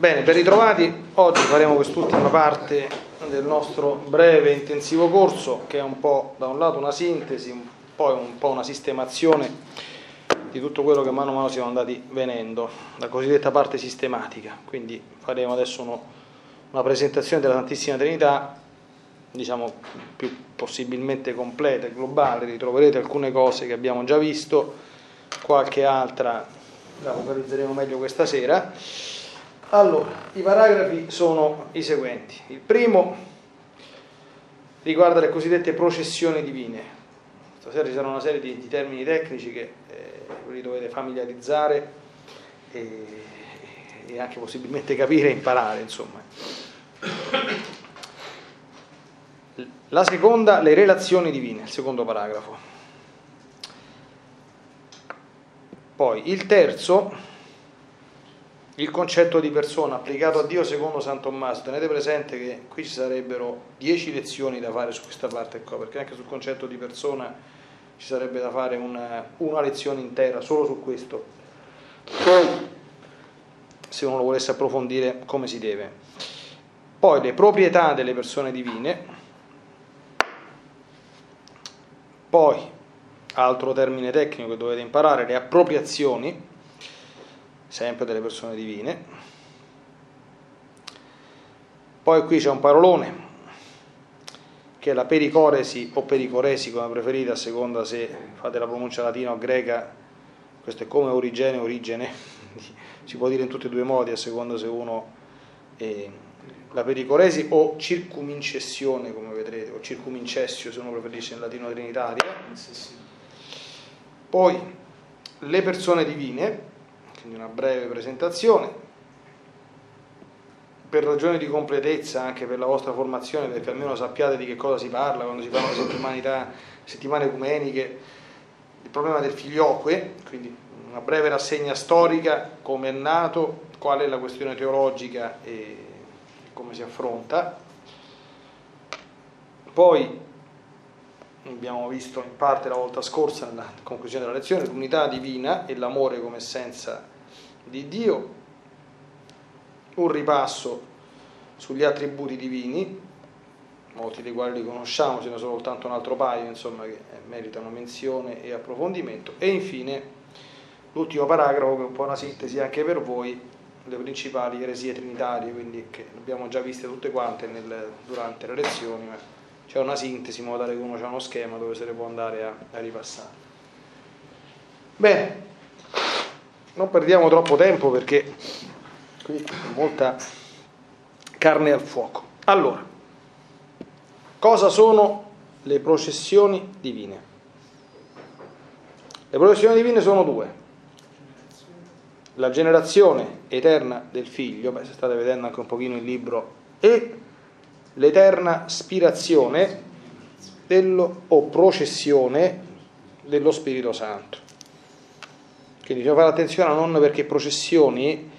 Bene, ben ritrovati, oggi faremo quest'ultima parte del nostro breve intensivo corso che è un po' da un lato una sintesi, poi un po' una sistemazione di tutto quello che mano a mano siamo andati venendo, la cosiddetta parte sistematica. Quindi faremo adesso uno, una presentazione della Santissima Trinità, diciamo più possibilmente completa e globale, ritroverete alcune cose che abbiamo già visto, qualche altra la focalizzeremo meglio questa sera. Allora, i paragrafi sono i seguenti. Il primo riguarda le cosiddette processioni divine. Stasera ci sarà una serie di, di termini tecnici che eh, li dovete familiarizzare e, e, anche possibilmente capire e imparare, insomma. La seconda, le relazioni divine, il secondo paragrafo. Poi il terzo, il concetto di persona applicato a Dio secondo San Tommaso. Tenete presente che qui ci sarebbero dieci lezioni da fare su questa parte qua, perché anche sul concetto di persona ci sarebbe da fare una, una lezione intera solo su questo, se uno lo volesse approfondire come si deve. Poi le proprietà delle persone divine, poi altro termine tecnico che dovete imparare, le appropriazioni sempre delle persone divine. Poi qui c'è un parolone che è la pericoresi o pericoresi come preferite a seconda se fate la pronuncia latina o greca, questo è come origene origine, si può dire in tutti e due i modi a seconda se uno è la pericoresi o circumincessione come vedrete, o circumincessio se uno preferisce in latino trinitaria. Poi le persone divine, quindi una breve presentazione. Per ragioni di completezza, anche per la vostra formazione, perché almeno sappiate di che cosa si parla quando si parla di settimane, ecumeniche, il problema del filioque, quindi una breve rassegna storica, come è nato, qual è la questione teologica e come si affronta. Poi abbiamo visto in parte la volta scorsa nella conclusione della lezione, l'unità divina e l'amore come essenza di Dio, un ripasso sugli attributi divini, molti dei quali li conosciamo, ce ne sono soltanto un altro paio, insomma, che meritano menzione e approfondimento, e infine l'ultimo paragrafo che è un po' una sintesi anche per voi, le principali eresie trinitarie, quindi che abbiamo già viste tutte quante nel, durante le lezioni, ma c'è una sintesi in modo tale che uno ha uno schema dove se ne può andare a, a ripassare. Bene, non perdiamo troppo tempo perché qui molta carne al fuoco. Allora, cosa sono le processioni divine? Le processioni divine sono due. La generazione eterna del figlio, beh, se state vedendo anche un pochino il libro, e l'eterna spirazione dello, o processione dello Spirito Santo. Quindi bisogna fare attenzione a non perché processioni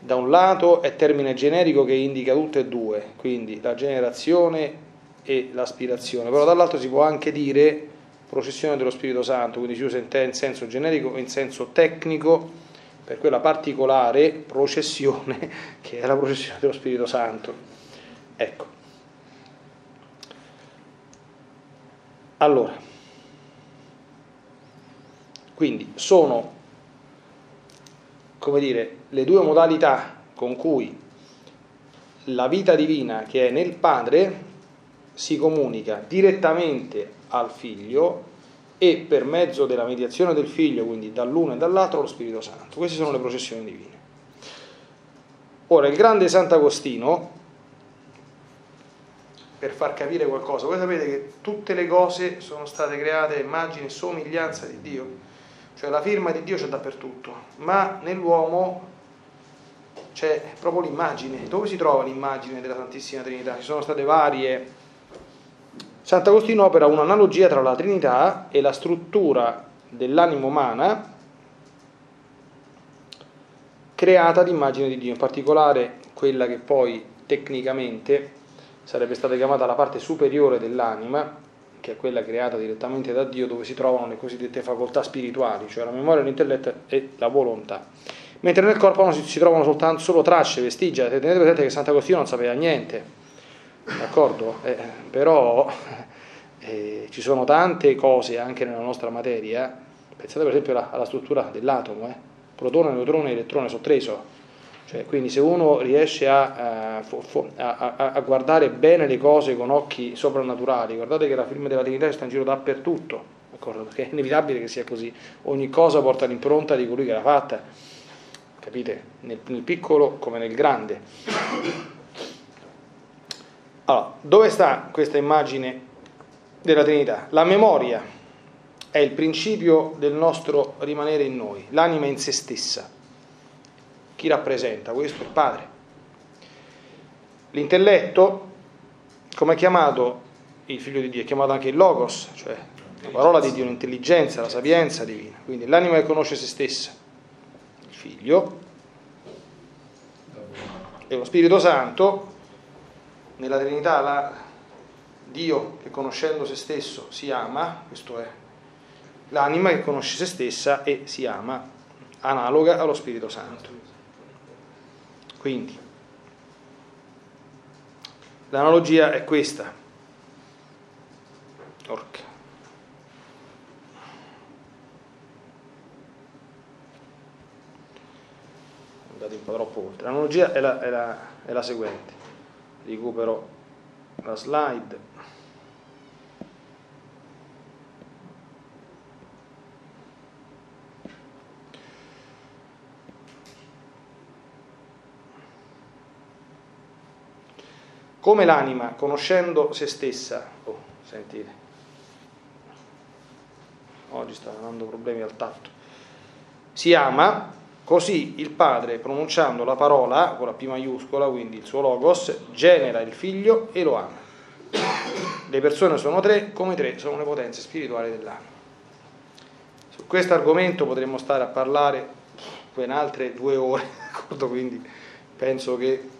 da un lato è termine generico che indica tutte e due, quindi la generazione e l'aspirazione, però dall'altro si può anche dire processione dello Spirito Santo, quindi si usa in senso generico e in senso tecnico per quella particolare processione che è la processione dello Spirito Santo. Ecco. Allora, quindi sono come dire, le due modalità con cui la vita divina che è nel Padre si comunica direttamente al Figlio e per mezzo della mediazione del Figlio, quindi dall'uno e dall'altro, lo Spirito Santo. Queste sono le processioni divine. Ora, il grande Sant'Agostino, per far capire qualcosa, voi sapete che tutte le cose sono state create a immagine e somiglianza di Dio cioè la firma di Dio c'è dappertutto, ma nell'uomo c'è proprio l'immagine. Dove si trova l'immagine della Santissima Trinità? Ci sono state varie. Sant'Agostino opera un'analogia tra la Trinità e la struttura dell'anima umana creata ad immagine di Dio, in particolare quella che poi tecnicamente sarebbe stata chiamata la parte superiore dell'anima, che è quella creata direttamente da Dio, dove si trovano le cosiddette facoltà spirituali, cioè la memoria, l'intelletto e la volontà. mentre nel corpo non si, si trovano soltanto solo tracce, vestigia. Tenete presente che Sant'Agostino non sapeva niente, d'accordo? Eh, però eh, ci sono tante cose anche nella nostra materia. Pensate per esempio alla, alla struttura dell'atomo, eh? protone, neutrone, elettrone sottreso. Cioè, quindi se uno riesce a, a, a, a, guardare bene le cose con occhi soprannaturali, guardate che la firma della Trinità sta in giro dappertutto? Perché è inevitabile che sia così. Ogni cosa porta l'impronta di colui che l'ha fatta, capite? Nel, nel piccolo come nel grande. Allora, dove sta questa immagine della Trinità? La memoria è il principio del nostro rimanere in noi, l'anima in se stessa chi rappresenta questo? Il Padre. L'intelletto, come è chiamato il figlio di Dio? È chiamato anche il Logos, cioè la parola di Dio, l'intelligenza, la sapienza divina. Quindi l'anima che conosce se stessa, il figlio e lo Spirito Santo, nella Trinità la, Dio che conoscendo se stesso si ama, questo è l'anima che conosce se stessa e si ama, analoga allo Spirito Santo. Quindi, l'analogia è questa. Orca. Andate un po' troppo oltre. L'analogia è la, è la, è la seguente. Recupero la slide. Come l'anima, conoscendo se stessa, oh, sentite, oggi sta dando problemi al tatto, si ama, così il padre, pronunciando la parola con la P maiuscola, quindi il suo logos, genera il figlio e lo ama. Le persone sono tre, come tre sono le potenze spirituali dell'anima. Su questo argomento potremmo stare a parlare per altre due ore, quindi penso che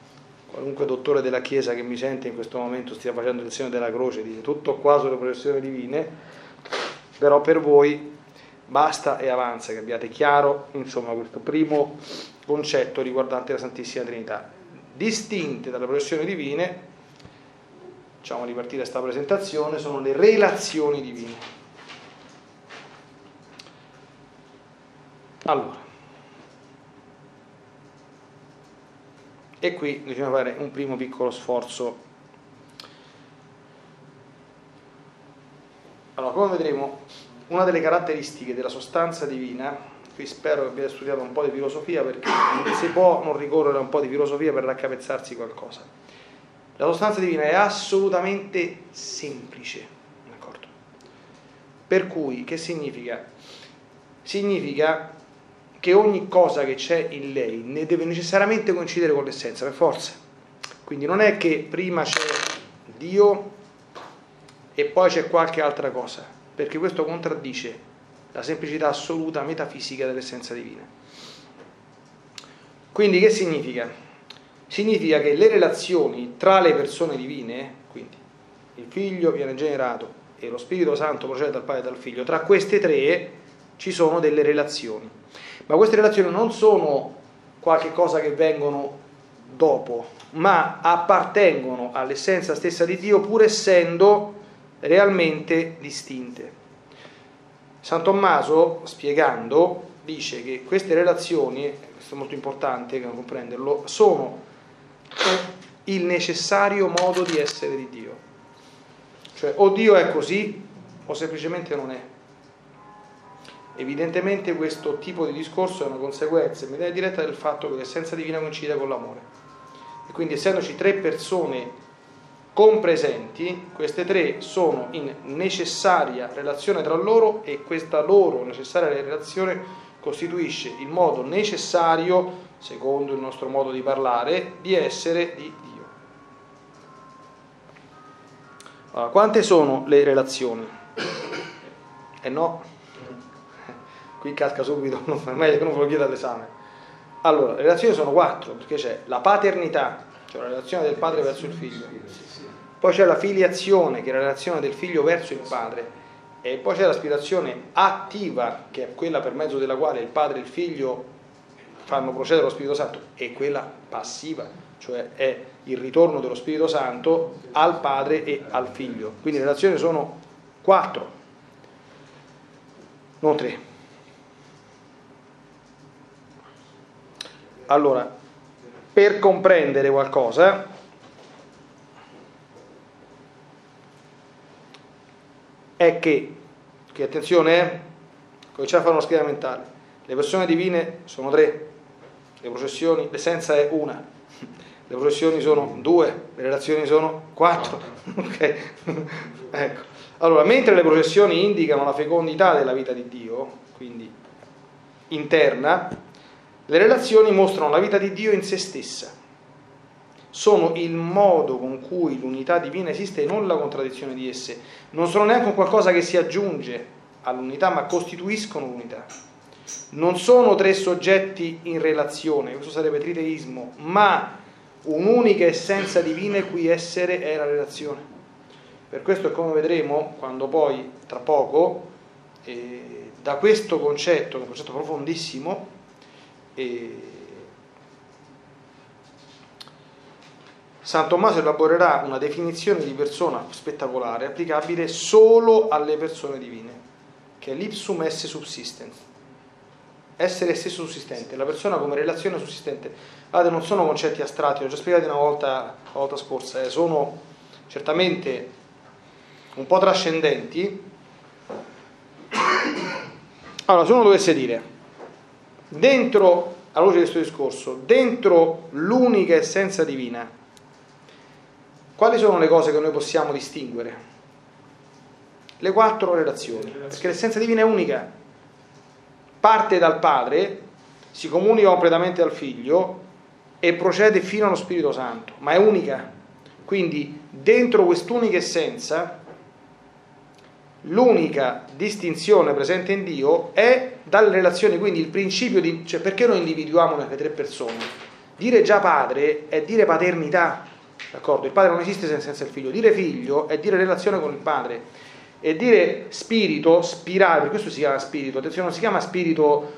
qualunque dottore della Chiesa che mi sente in questo momento stia facendo il segno della croce, dice tutto qua sulle professioni divine, però per voi basta e avanza che abbiate chiaro insomma, questo primo concetto riguardante la Santissima Trinità. Distinte dalle professioni divine, facciamo ripartire questa presentazione, sono le relazioni divine. Allora, E qui bisogna fare un primo piccolo sforzo. Allora, come vedremo, una delle caratteristiche della sostanza divina, qui spero che abbiate studiato un po' di filosofia perché si può non ricorrere a un po' di filosofia per raccapezzarsi qualcosa. La sostanza divina è assolutamente semplice, d'accordo? Per cui, che significa? Significa che ogni cosa che c'è in lei ne deve necessariamente coincidere con l'essenza, per forza. Quindi non è che prima c'è Dio e poi c'è qualche altra cosa, perché questo contraddice la semplicità assoluta metafisica dell'essenza divina. Quindi che significa? Significa che le relazioni tra le persone divine, quindi il figlio viene generato e lo Spirito Santo procede dal Padre e dal Figlio, tra queste tre ci sono delle relazioni. Ma queste relazioni non sono qualche cosa che vengono dopo, ma appartengono all'essenza stessa di Dio pur essendo realmente distinte. San Tommaso, spiegando, dice che queste relazioni, questo è molto importante comprenderlo, sono il necessario modo di essere di Dio. Cioè o Dio è così o semplicemente non è. Evidentemente questo tipo di discorso è una conseguenza immediata diretta del fatto che l'essenza divina coincide con l'amore. E quindi essendoci tre persone compresenti, queste tre sono in necessaria relazione tra loro e questa loro necessaria relazione costituisce il modo necessario, secondo il nostro modo di parlare, di essere di Dio. Allora, quante sono le relazioni? Eh no, qui casca subito, è meglio che non ve lo chieda all'esame. Allora, le relazioni sono quattro, perché c'è la paternità, cioè la relazione del padre verso il figlio, poi c'è la filiazione, che è la relazione del figlio verso il padre, e poi c'è l'aspirazione attiva, che è quella per mezzo della quale il padre e il figlio fanno procedere lo Spirito Santo e quella passiva, cioè è il ritorno dello Spirito Santo al Padre e al Figlio. Quindi le relazioni sono quattro, non tre. Allora, per comprendere qualcosa, è che, che attenzione, eh, cominciamo a fare una scheda mentale, le persone divine sono tre, le processioni, l'essenza è una, le processioni sono due, le relazioni sono quattro. Okay. ecco. Allora, mentre le processioni indicano la fecondità della vita di Dio, quindi interna, le relazioni mostrano la vita di Dio in se stessa. Sono il modo con cui l'unità divina esiste e non la contraddizione di esse. Non sono neanche un qualcosa che si aggiunge all'unità, ma costituiscono l'unità. Non sono tre soggetti in relazione, questo sarebbe triteismo, ma un'unica essenza divina cui essere è la relazione. Per questo è come vedremo quando poi, tra poco, eh, da questo concetto, un concetto profondissimo, eh, San Tommaso elaborerà una definizione di persona spettacolare applicabile solo alle persone divine, che è l'ipsum esse subsistens. Essere stesso sussistente, la persona come relazione sussistente. Guardate, non sono concetti astratti, l'ho già spiegato una volta, la volta scorsa, eh, sono certamente un po' trascendenti. Allora, se uno dovesse dire, dentro, alla luce di questo discorso, dentro l'unica essenza divina, quali sono le cose che noi possiamo distinguere? Le quattro relazioni, perché l'essenza divina è unica, parte dal Padre, si comunica completamente al Figlio e procede fino allo Spirito Santo, ma è unica. Quindi dentro quest'unica essenza, l'unica distinzione presente in Dio è dalle relazioni, quindi il principio di... cioè perché noi individuiamo le tre persone? Dire già padre è dire paternità, d'accordo? Il padre non esiste senza il figlio, dire figlio è dire relazione con il padre e dire spirito, spirale, per questo si chiama spirito, attenzione, non si chiama spirito,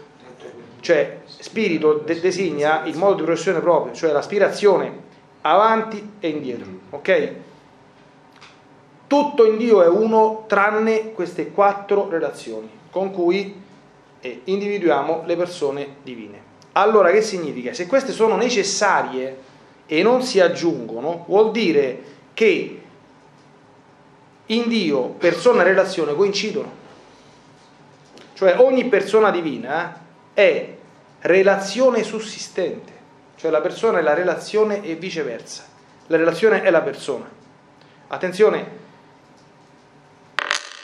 cioè spirito de- designa il modo di progressione proprio, cioè l'aspirazione avanti e indietro, ok? Tutto in Dio è uno tranne queste quattro relazioni con cui eh, individuiamo le persone divine. Allora che significa? Se queste sono necessarie e non si aggiungono, vuol dire che in Dio persona e relazione coincidono. Cioè ogni persona divina è relazione sussistente, cioè la persona è la relazione e viceversa. La relazione è la persona. Attenzione,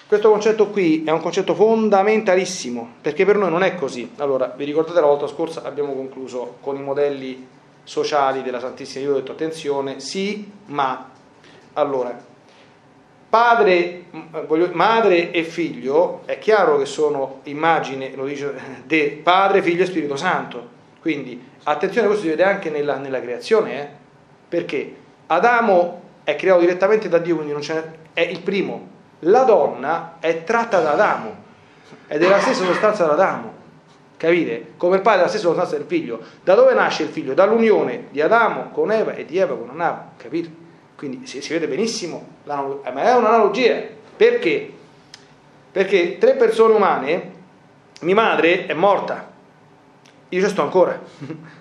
questo concetto qui è un concetto fondamentalissimo, perché per noi non è così. Allora, vi ricordate la volta scorsa abbiamo concluso con i modelli sociali della Santissima Dio, ho detto attenzione, sì, ma. Allora, padre, madre e figlio, è chiaro che sono immagine, lo dice, di padre, figlio e Spirito Santo. Quindi attenzione, questo si vede anche nella, nella creazione, eh? perché Adamo è creato direttamente da Dio, quindi è il primo. La donna è tratta da Adamo, è della stessa sostanza da Adamo. Capite? Come il padre è la stessa sostanza del figlio. Da dove nasce il figlio? Dall'unione di Adamo con Eva e di Eva con Adamo. Capite? Quindi si, si vede benissimo, eh, ma è un'analogia. Perché? Perché tre persone umane, mia madre è morta, io ci sto ancora.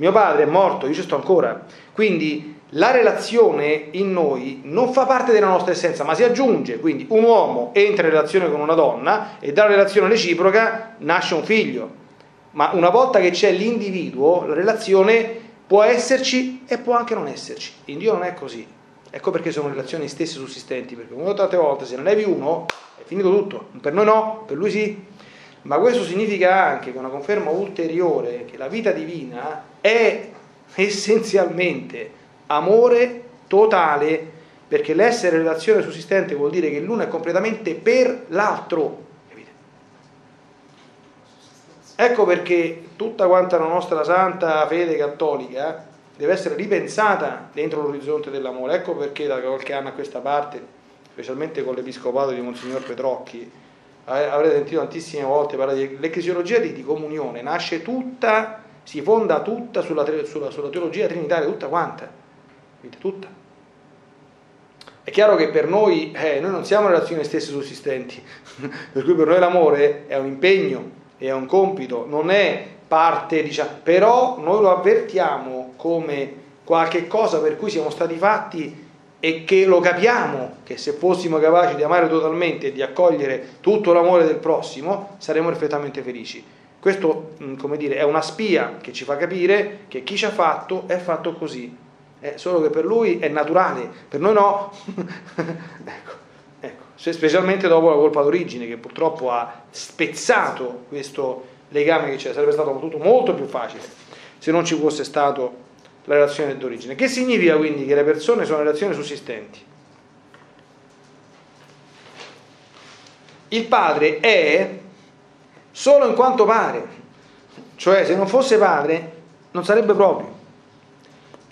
Mio padre è morto, io ci sto ancora. Quindi la relazione in noi non fa parte della nostra essenza, ma si aggiunge. Quindi un uomo entra in relazione con una donna e dalla relazione reciproca nasce un figlio. Ma una volta che c'è l'individuo, la relazione Può esserci e può anche non esserci. In Dio non è così. Ecco perché sono relazioni stesse sussistenti, perché come tante volte se ne levi uno è finito tutto. Per noi no, per lui sì. Ma questo significa anche che una conferma ulteriore che la vita divina è essenzialmente amore totale, perché l'essere relazione sussistente vuol dire che l'uno è completamente per l'altro. Ecco perché tutta quanta la nostra santa fede cattolica deve essere ripensata dentro l'orizzonte dell'amore. Ecco perché da qualche anno a questa parte, specialmente con l'episcopato di Monsignor Petrocchi, avrete sentito tantissime volte parlare di l'ecclesiologia di, di comunione, nasce tutta si fonda tutta sulla, sulla, sulla teologia trinitaria, tutta quanta, tutta. È chiaro che per noi, eh, noi non siamo relazioni stesse sussistenti, per cui per noi l'amore è un impegno, è un compito, non è parte, diciamo, però noi lo avvertiamo come qualche cosa per cui siamo stati fatti e che lo capiamo, che se fossimo capaci di amare totalmente e di accogliere tutto l'amore del prossimo, saremmo perfettamente felici. Questo, mm, come dire, è una spia che ci fa capire che chi ci ha fatto è fatto così, è solo che per lui è naturale, per noi no. ecco, ecco. Specialmente dopo la colpa d'origine che purtroppo ha spezzato questo legame che c'è, sarebbe stato tutto molto più facile se non ci fosse stato la relazione d'origine. Che significa quindi che le persone sono relazioni sussistenti? Il padre è solo in quanto pare, cioè se non fosse padre non sarebbe proprio.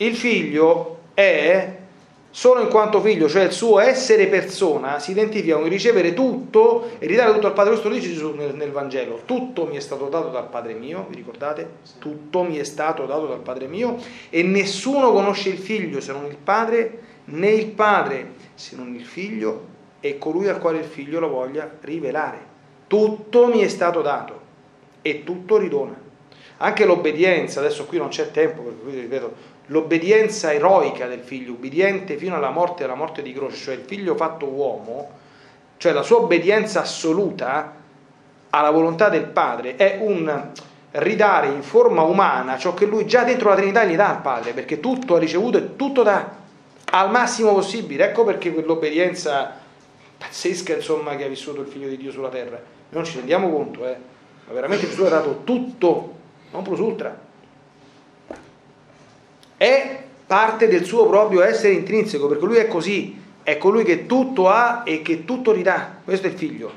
Il figlio è solo in quanto figlio, cioè il suo essere persona, si identifica con ricevere tutto e ridare tutto al Padre. Questo lo dice Gesù nel, nel, Vangelo. Tutto mi è stato dato dal Padre mio, vi ricordate? Tutto mi è stato dato dal Padre mio e nessuno conosce il figlio se non il Padre, né il Padre se non il figlio e colui al quale il figlio lo voglia rivelare. Tutto mi è stato dato e tutto ridona. Anche l'obbedienza, adesso qui non c'è tempo, per cui ripeto, l'obbedienza eroica del figlio, ubbidiente fino alla morte alla morte di croce, cioè il figlio fatto uomo, cioè la sua obbedienza assoluta alla volontà del padre, è un ridare in forma umana ciò che lui già dentro la Trinità gli dà al padre, perché tutto ha ricevuto e tutto dà al massimo possibile. Ecco perché quell'obbedienza pazzesca insomma, che ha vissuto il figlio di Dio sulla terra. Noi non ci rendiamo conto, eh? ma veramente Gesù ha dato tutto, non plus ultra è parte del suo proprio essere intrinseco, perché lui è così, è colui che tutto ha e che tutto ridà, questo è il figlio.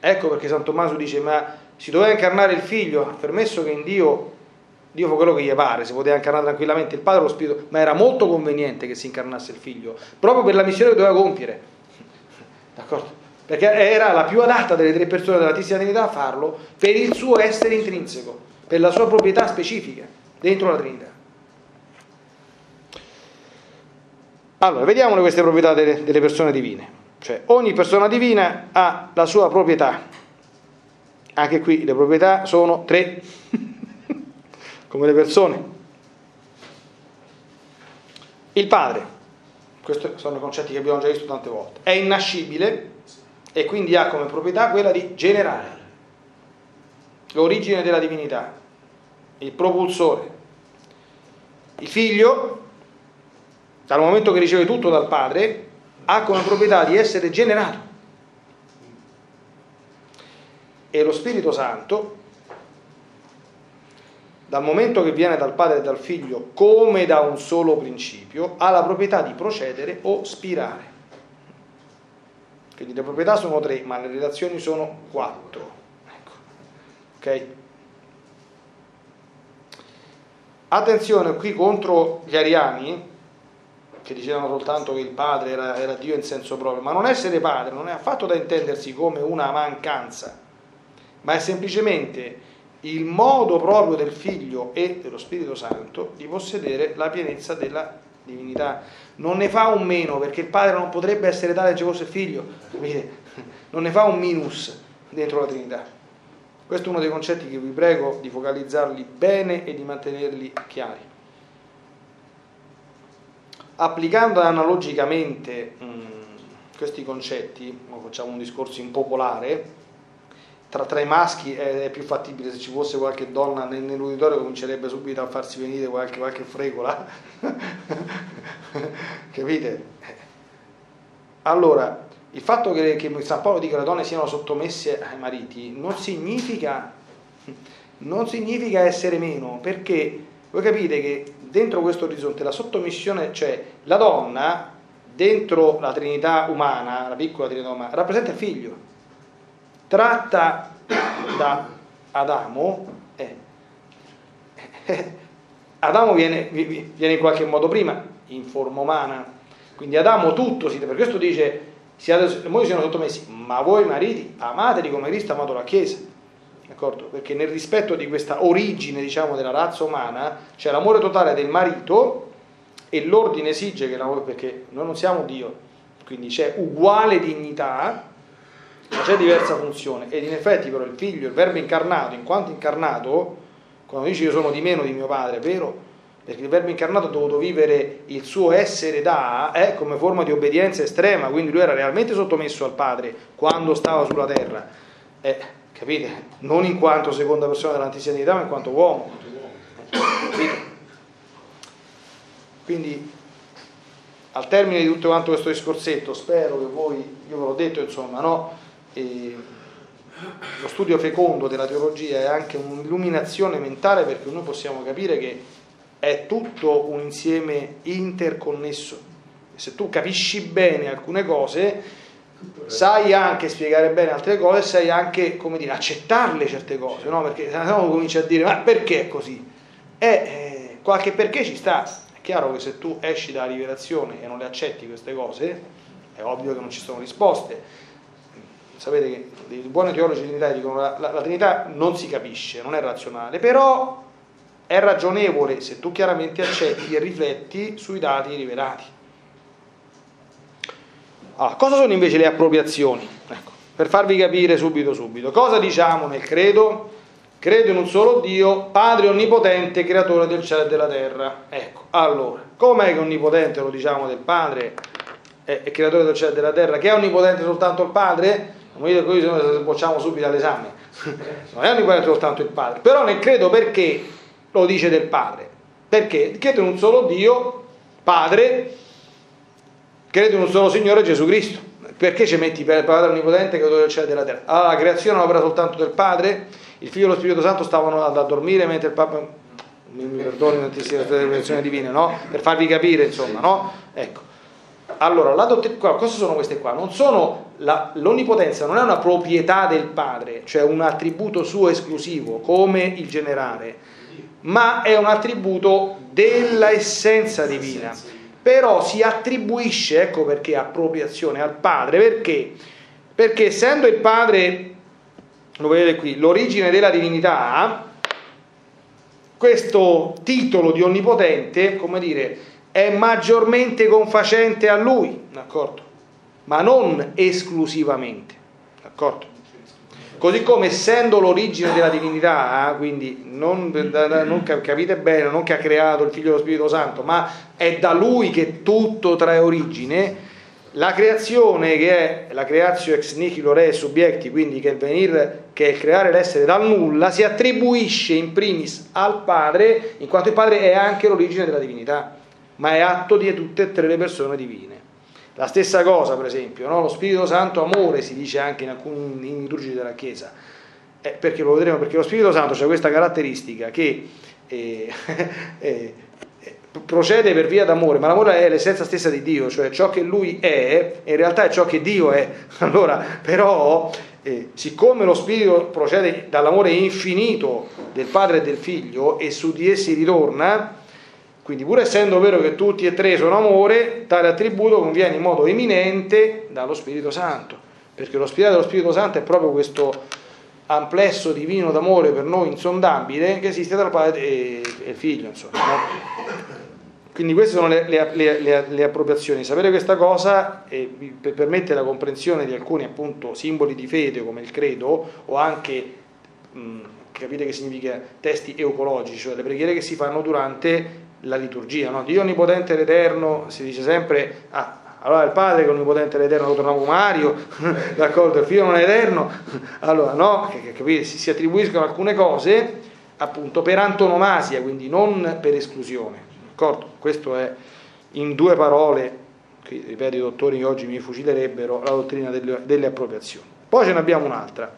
Ecco perché San Tommaso dice, ma si doveva incarnare il figlio, ha permesso che in Dio, Dio fa quello che gli pare, si poteva incarnare tranquillamente il padre e lo spirito, ma era molto conveniente che si incarnasse il figlio, proprio per la missione che doveva compiere. D'accordo? Perché era la più adatta delle tre persone dell'Altissima Trinità a farlo per il suo essere intrinseco, per la sua proprietà specifica dentro la Trinità. Allora, vediamo queste proprietà delle, delle persone divine. Cioè, ogni persona divina ha la sua proprietà. Anche qui le proprietà sono tre, come le persone. Il padre, questi sono concetti che abbiamo già visto tante volte, è innascibile e quindi ha come proprietà quella di generare, l'origine della divinità, il propulsore. Il figlio dal momento che riceve tutto dal Padre, ha come proprietà di essere generato. E lo Spirito Santo, dal momento che viene dal Padre e dal Figlio come da un solo principio, ha la proprietà di procedere o spirare. Quindi le proprietà sono tre, ma le relazioni sono quattro. Ecco. Ok? Attenzione qui contro gli ariani, che dicevano soltanto che il padre era, era, Dio in senso proprio, ma non essere padre non è affatto da intendersi come una mancanza, ma è semplicemente il modo proprio del figlio e dello Spirito Santo di possedere la pienezza della divinità. Non ne fa un meno, perché il padre non potrebbe essere tale se fosse figlio, capite? Non ne fa un minus dentro la Trinità. Questo è uno dei concetti che vi prego di focalizzarli bene e di mantenerli chiari applicando analogicamente mh, questi concetti, facciamo un discorso impopolare, tra, tra, i maschi è, è, più fattibile, se ci fosse qualche donna nell'uditorio comincerebbe subito a farsi venire qualche, qualche fregola, capite? Allora, il fatto che, che San Paolo dica che le donne siano sottomesse ai mariti non significa, non significa essere meno, perché voi capite che dentro questo orizzonte la sottomissione, cioè la donna dentro la Trinità umana, la piccola Trinità umana, rappresenta il figlio. Tratta da Adamo, eh, eh, Adamo viene, viene, in qualche modo prima, in forma umana, quindi Adamo tutto per questo dice, siate, voi siano sottomessi, ma voi mariti amateli come Cristo ha amato la Chiesa d'accordo? Perché nel rispetto di questa origine, diciamo, della razza umana, c'è l'amore totale del marito e l'ordine esige che l'amore, perché noi non siamo Dio, quindi c'è uguale dignità, ma c'è diversa funzione. Ed in effetti però il figlio, il verbo incarnato, in quanto incarnato, quando dice io sono di meno di mio padre, è vero? Perché il verbo incarnato ha dovuto vivere il suo essere da eh, come forma di obbedienza estrema, quindi lui era realmente sottomesso al padre quando stava sulla terra. Eh, capite? Non in quanto seconda persona dell'antissima divinità, ma in quanto uomo. Capite? Quindi al termine di tutto quanto questo discorsetto, spero che voi, io ve l'ho detto insomma, no? E lo studio fecondo della teologia è anche un'illuminazione mentale perché noi possiamo capire che è tutto un insieme interconnesso. Se tu capisci bene alcune cose, sai anche spiegare bene altre cose, sai anche, come dire, accettarle certe cose, no? Perché se no cominci a dire, ma perché è così? Eh, eh, qualche perché ci sta. È chiaro che se tu esci dalla rivelazione e non le accetti queste cose, è ovvio che non ci sono risposte. Sapete che i buoni teologi trinitari dicono che la, la, la Trinità non si capisce, non è razionale, però è ragionevole se tu chiaramente accetti e rifletti sui dati rivelati. Ah, cosa sono invece le appropriazioni? Ecco, per farvi capire subito subito. Cosa diciamo nel credo? Credo in un solo Dio, Padre onnipotente, creatore del cielo e della terra. Ecco, allora, com'è che onnipotente lo diciamo del Padre è creatore del cielo e della terra? Che è onnipotente soltanto il Padre? Non mi dite se no bocciamo subito all'esame. Non è onnipotente soltanto il Padre. Però nel credo perché lo dice del Padre. Perché? Credo in un solo Dio, Padre, credo in un solo Signore Gesù Cristo. Perché ci metti per il Padre Onnipotente che del cielo e della terra? Allora, la creazione è un'opera soltanto del Padre, il Figlio e lo Spirito Santo stavano a dormire mentre il Papa mi perdoni tantissime rivelazioni divine, no? Per farvi capire, insomma, no? Ecco. Allora, la dottrina, cosa sono queste qua? Non sono la, l'onnipotenza non è una proprietà del Padre, cioè un attributo suo esclusivo, come il generale ma è un attributo della essenza divina. Però si attribuisce, ecco perché appropriazione al Padre, perché? Perché essendo il Padre, lo vedete qui, l'origine della divinità, questo titolo di onnipotente, come dire, è maggiormente confacente a lui, d'accordo? Ma non esclusivamente, d'accordo? Così come essendo l'origine della divinità, quindi non, non, capite bene, non che ha creato il figlio dello Spirito Santo, ma è da lui che tutto trae origine, la creazione che è la creatio ex nihilo re subjecti, quindi che venire, che è creare l'essere dal nulla, si attribuisce in primis al Padre, in quanto il Padre è anche l'origine della divinità, ma è atto di tutte e tre le persone divine. La stessa cosa, per esempio, no? lo Spirito Santo amore si dice anche in alcuni liturgi della Chiesa, eh, perché lo vedremo, perché lo Spirito Santo ha questa caratteristica che eh, eh, procede per via d'amore, ma l'amore è l'essenza stessa di Dio, cioè ciò che Lui è, in realtà è ciò che Dio è. Allora, però, eh, siccome lo Spirito procede dall'amore infinito del Padre e del Figlio e su di essi ritorna, quindi pur essendo vero che tutti e tre sono amore, tale attributo conviene in modo eminente dallo Spirito Santo, perché lo Spirito dello Spirito Santo è proprio questo amplesso divino d'amore per noi insondabile che esiste tra il Padre e il Figlio. Insomma, no? Quindi queste sono le, le, le, le, appropriazioni. Sapere questa cosa eh, permette la comprensione di alcuni appunto simboli di fede come il credo o anche, mh, capite che significa testi eucologici, cioè le preghiere che si fanno durante la liturgia, no? Dio onnipotente ed eterno, si dice sempre, ah, allora il padre che è onnipotente ed eterno lo torniamo Mario, d'accordo, il figlio non è eterno, allora no, che, che, si, attribuiscono alcune cose appunto per antonomasia, quindi non per esclusione, d'accordo? Questo è in due parole, qui, ripeto i dottori che oggi mi fucilerebbero, la dottrina delle, delle appropriazioni. Poi ce ne abbiamo un'altra,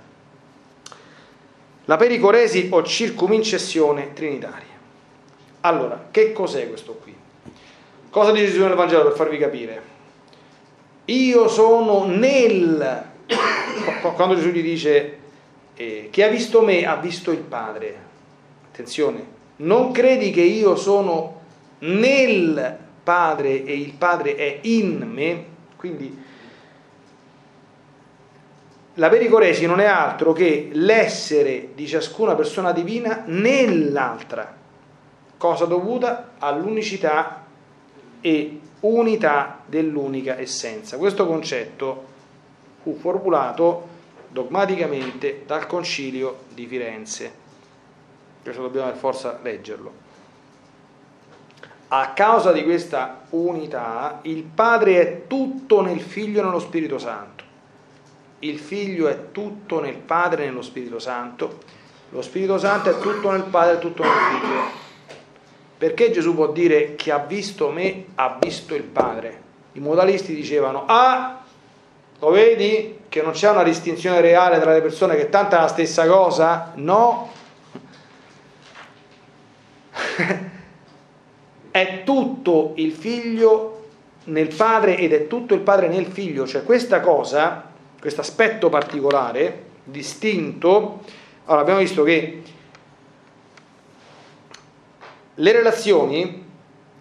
la pericoresi o circumincessione trinitaria. Allora, che cos'è questo qui? Cosa dice Gesù nel Vangelo per farvi capire? Io sono nel... Quando Gesù gli dice eh, chi ha visto me ha visto il Padre. Attenzione, non credi che io sono nel Padre e il Padre è in me? Quindi la pericoresi non è altro che l'essere di ciascuna persona divina nell'altra, cosa dovuta all'unicità e unità dell'unica essenza. Questo concetto fu formulato dogmaticamente dal Concilio di Firenze. Questo dobbiamo per forza leggerlo. A causa di questa unità, il Padre è tutto nel Figlio e nello Spirito Santo il figlio è tutto nel Padre e nello Spirito Santo, lo Spirito Santo è tutto nel Padre e tutto nel figlio. Perché Gesù può dire chi ha visto me ha visto il Padre? I modalisti dicevano, ah, lo vedi che non c'è una distinzione reale tra le persone che tanto è la stessa cosa? No. è tutto il figlio nel padre ed è tutto il padre nel figlio, cioè questa cosa questo aspetto particolare, distinto, allora abbiamo visto che le relazioni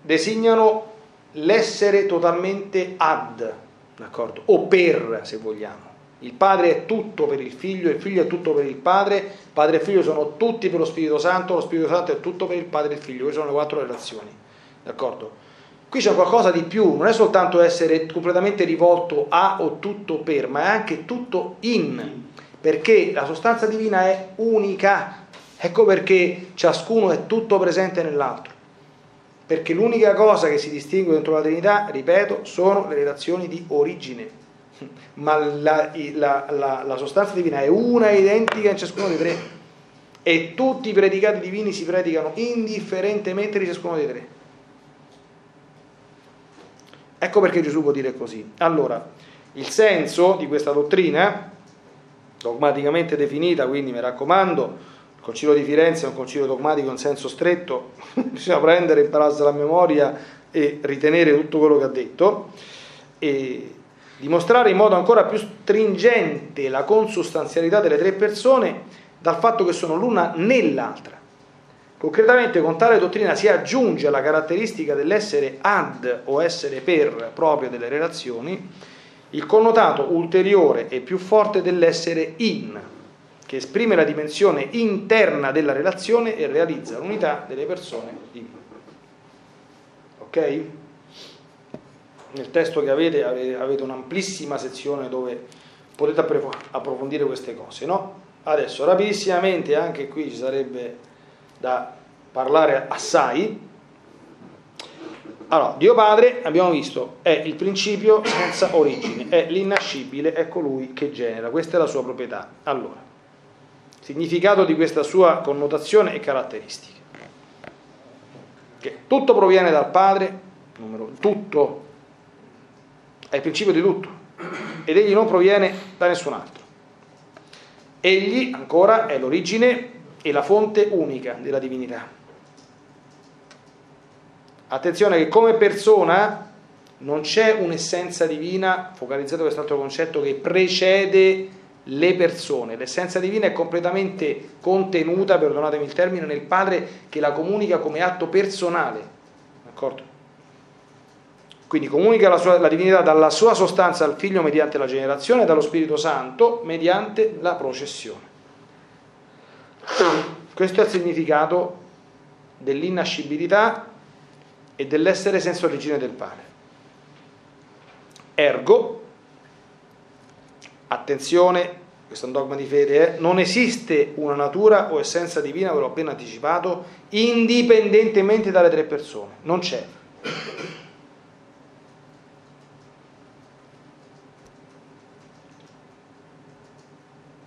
designano l'essere totalmente ad, d'accordo? O per, se vogliamo. Il padre è tutto per il figlio, il figlio è tutto per il padre, padre e figlio sono tutti per lo Spirito Santo, lo Spirito Santo è tutto per il padre e il figlio. Queste sono le quattro relazioni, d'accordo? Qui c'è qualcosa di più, non è soltanto essere completamente rivolto a o tutto per, ma è anche tutto in, perché la sostanza divina è unica. Ecco perché ciascuno è tutto presente nell'altro. Perché l'unica cosa che si distingue dentro la Trinità, ripeto, sono le relazioni di origine. Ma la, la, la, la sostanza divina è una identica in ciascuno dei tre. E tutti i predicati divini si predicano indifferentemente di ciascuno dei tre. Ecco perché Gesù può dire così. Allora, il senso di questa dottrina, dogmaticamente definita, quindi mi raccomando, il Concilio di Firenze è un concilio dogmatico in senso stretto, bisogna prendere, impararsi la memoria e ritenere tutto quello che ha detto, e dimostrare in modo ancora più stringente la consustanzialità delle tre persone dal fatto che sono l'una nell'altra. Concretamente con tale dottrina si aggiunge alla caratteristica dell'essere ad o essere per proprio delle relazioni il connotato ulteriore e più forte dell'essere in, che esprime la dimensione interna della relazione e realizza l'unità delle persone divine. Ok? Nel testo che avete avete un'amplissima sezione dove potete approfondire queste cose, no? Adesso rapidissimamente anche qui ci sarebbe da parlare assai. Allora, Dio Padre, abbiamo visto, è il principio senza origine, è l'innascibile, è colui che genera, questa è la sua proprietà. Allora, significato di questa sua connotazione e caratteristiche. Che tutto proviene dal Padre, numero, tutto, è il principio di tutto, ed egli non proviene da nessun altro. Egli, ancora, è l'origine è la fonte unica della divinità. Attenzione che come persona non c'è un'essenza divina, focalizzato quest'altro concetto, che precede le persone. L'essenza divina è completamente contenuta, perdonatemi il termine, nel Padre che la comunica come atto personale. D'accordo? Quindi comunica la, sua, la divinità dalla sua sostanza al figlio mediante la generazione e dallo Spirito Santo mediante la processione. Questo è il significato dell'innascibilità e dell'essere senza origine del Padre. Ergo, attenzione, questo è un dogma di fede, eh, non esiste una natura o essenza divina, ve l'ho appena anticipato, indipendentemente dalle tre persone, non c'è.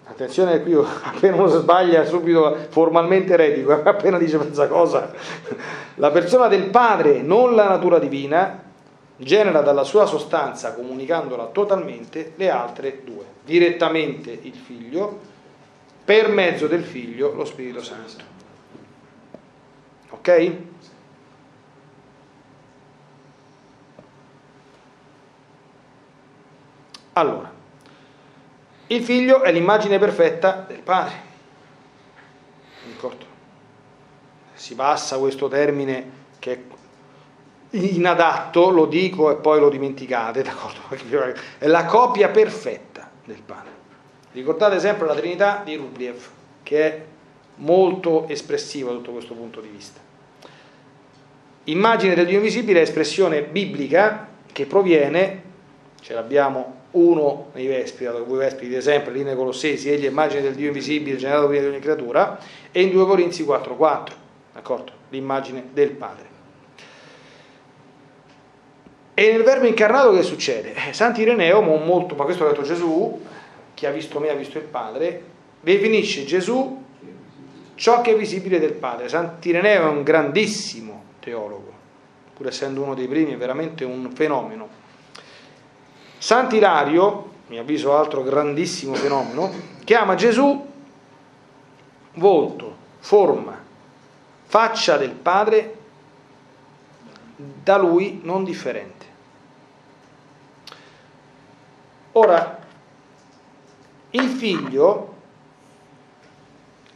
Attenzione qui, appena uno sbaglia subito formalmente eretico, appena dice questa cosa. La persona del Padre, non la natura divina, genera dalla sua sostanza, comunicandola totalmente, le altre due. Direttamente il Figlio, per mezzo del Figlio lo Spirito Santo. Ok? Allora, il figlio è l'immagine perfetta del padre. D'accordo? Si passa questo termine che è inadatto, lo dico e poi lo dimenticate, d'accordo? È la copia perfetta del padre. Ricordate sempre la Trinità di Rubliev, che è molto espressiva tutto questo punto di vista. Immagine del Dio invisibile è espressione biblica che proviene, ce l'abbiamo uno nei Vespri, dato voi Vespri dite sempre, lì nei Colossesi, egli è immagine del Dio invisibile generato prima di ogni creatura, e in 2 Corinzi 4,4, d'accordo? L'immagine del Padre. E nel verbo incarnato che succede? Eh, Sant'Ireneo, molto, ma questo ha detto Gesù, chi ha visto me ha visto il Padre, definisce Gesù ciò che è visibile del Padre. Sant'Ireneo è un grandissimo teologo, pur essendo uno dei primi, è veramente un fenomeno. Sant'Ilario, mi avviso altro grandissimo fenomeno, chiama Gesù volto, forma, faccia del Padre da lui non differente. Ora, il figlio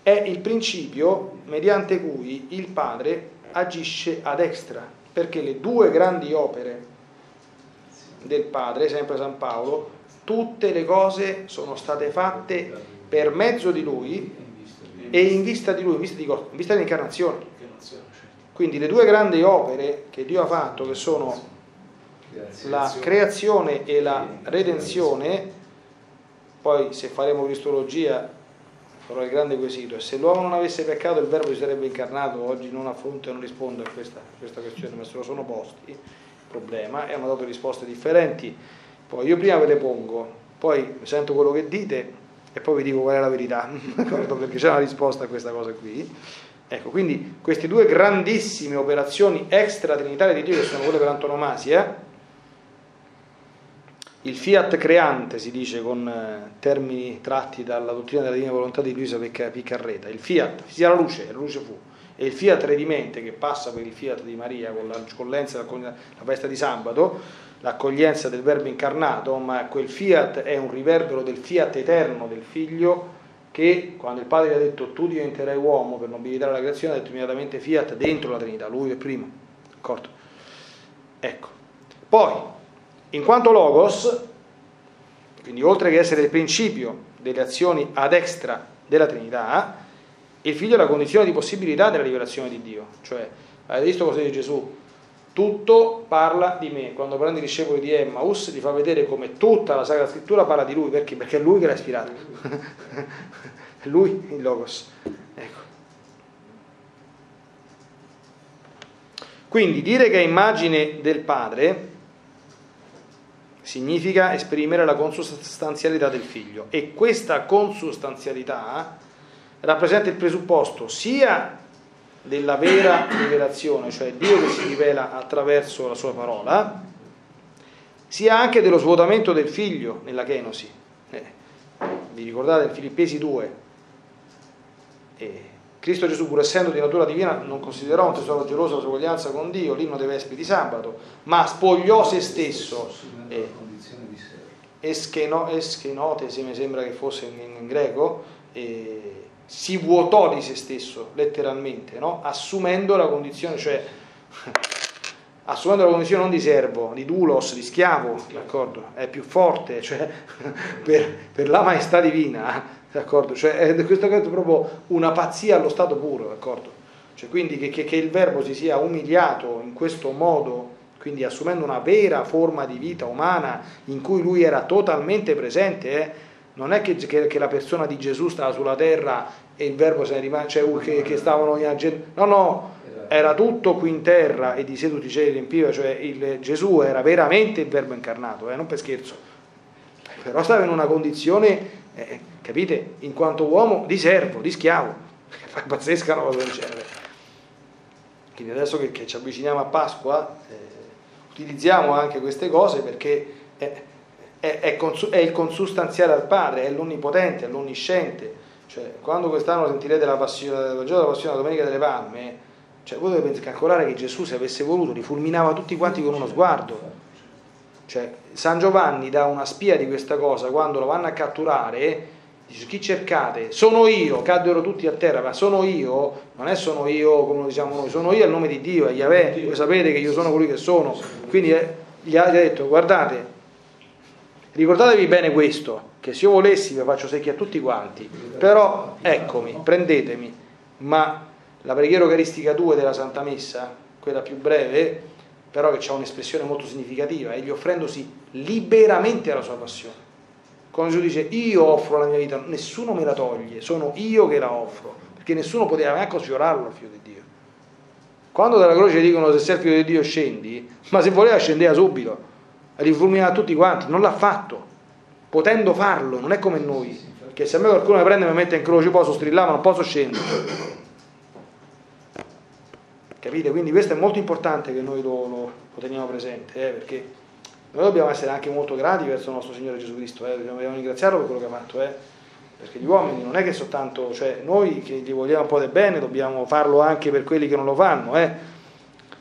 è il principio mediante cui il padre agisce ad extra, perché le due grandi opere del padre, sempre San Paolo, tutte le cose sono state fatte per mezzo di lui e in vista di lui, in vista, di, in vista dell'incarnazione. Quindi le due grandi opere che Dio ha fatto, che sono la creazione e la redenzione, poi se faremo cristologia farò il grande quesito, e se l'uomo non avesse peccato il verbo si sarebbe incarnato, oggi non affronto e non rispondo a questa, a questa questione, ma se lo sono posti, il problema, e hanno dato risposte differenti, poi io prima ve le pongo, poi sento quello che dite e poi vi dico qual è la verità, perché c'è una risposta a questa cosa qui. Ecco, quindi queste due grandissime operazioni extra trinitarie di Dio che sono quelle per antonomasia, il fiat creante, si dice con eh, termini tratti dalla dottrina della divina volontà di Luisa Piccarreta, il fiat, sia la luce, la luce fu, e il fiat redimente che passa per il fiat di Maria con l'accoglienza, la festa di sabato, l'accoglienza del verbo incarnato, ma quel fiat è un riverbero del fiat eterno del figlio che quando il padre gli ha detto tu diventerai uomo per nobilitare la creazione, ha detto immediatamente fiat dentro la Trinità, lui è primo, d'accordo? Ecco. Poi, in quanto logos, quindi oltre che essere il principio delle azioni ad extra della Trinità, il figlio è la condizione di possibilità della rivelazione di Dio. Cioè, avete visto cosa dice Gesù? Tutto parla di me. Quando prende i discepoli di Emmaus, ti fa vedere come tutta la Sacra Scrittura parla di lui. Perché? Perché è lui che l'ha ispirato. è lui il Logos. Ecco. Quindi dire che è immagine del Padre significa esprimere la consustanzialità del figlio e questa consustanzialità rappresenta il presupposto sia della vera rivelazione, cioè Dio che si rivela attraverso la sua parola, sia anche dello svuotamento del figlio nella kenosi. Eh, vi ricordate Filippesi 2? Eh, Cristo Gesù, pur essendo di natura divina, non considerò un tesoro geloso la sua somiglianza con Dio, l'inno dei Vespri di sabato, ma spogliò se stesso. Eh, escheno, eschenote, mi sembra che fosse in, in greco, eh, si vuotò di se stesso, letteralmente, no? assumendo la condizione, cioè assumendo la condizione non di servo, di dulos, di schiavo, d'accordo? È più forte, cioè per, per la maestà divina d'accordo? Cioè, è, questo è proprio una pazzia allo stato puro, d'accordo? Cioè, quindi che, che, che, il verbo si sia umiliato in questo modo, quindi assumendo una vera forma di vita umana in cui lui era totalmente presente, eh? non è che, che, la persona di Gesù stava sulla terra e il verbo se ne rimane, cioè che, che stavano in no, no, era tutto qui in terra e di sé tutti i cieli riempiva, cioè il, Gesù era veramente il verbo incarnato, eh? non per scherzo, però stava in una condizione eh, capite? In quanto uomo di servo, di schiavo. È pazzesca una cosa del genere. Quindi adesso che, che ci avviciniamo a Pasqua, eh, utilizziamo anche queste cose perché è, è, è, consu- è, il consustanziale al Padre, è l'onnipotente, è l'onnisciente. Cioè, quando quest'anno sentirete la passione, la passione, la domenica delle palme, cioè, voi dovete calcolare che Gesù, se avesse voluto, li fulminava tutti quanti con uno sguardo. Cioè, San Giovanni dà una spia di questa cosa, quando lo vanno a catturare, dice chi cercate? Sono io, caddero tutti a terra, ma sono io, non è sono io come lo diciamo noi, sono io al nome di Dio, è Yahweh, voi sapete che io sono colui che sono. Quindi eh, gli ha detto, guardate, Ricordatevi bene questo, che se io volessi vi faccio secchi a tutti quanti, però eccomi, prendetemi, ma la preghiera eucaristica 2 della Santa Messa, quella più breve, però che ha un'espressione molto significativa, egli offrendosi liberamente alla sua passione. Come Gesù dice, io offro la mia vita, nessuno me la toglie, sono io che la offro, perché nessuno poteva neanche sfiorarlo il figlio di Dio. Quando dalla croce dicono se sei il figlio di Dio scendi, ma se voleva scendeva subito, rifulminava tutti quanti, non l'ha fatto, potendo farlo, non è come noi, che se a me qualcuno mi prende e mi mette in croce posso strillare ma non posso scendere. Capite? Quindi questo è molto importante che noi lo, lo, lo teniamo presente, eh, perché noi dobbiamo essere anche molto grati verso il nostro Signore Gesù Cristo, eh, dobbiamo ringraziarlo per quello che ha fatto, eh, perché gli uomini non è che soltanto, cioè noi che gli vogliamo un po' del bene dobbiamo farlo anche per quelli che non lo fanno. Eh.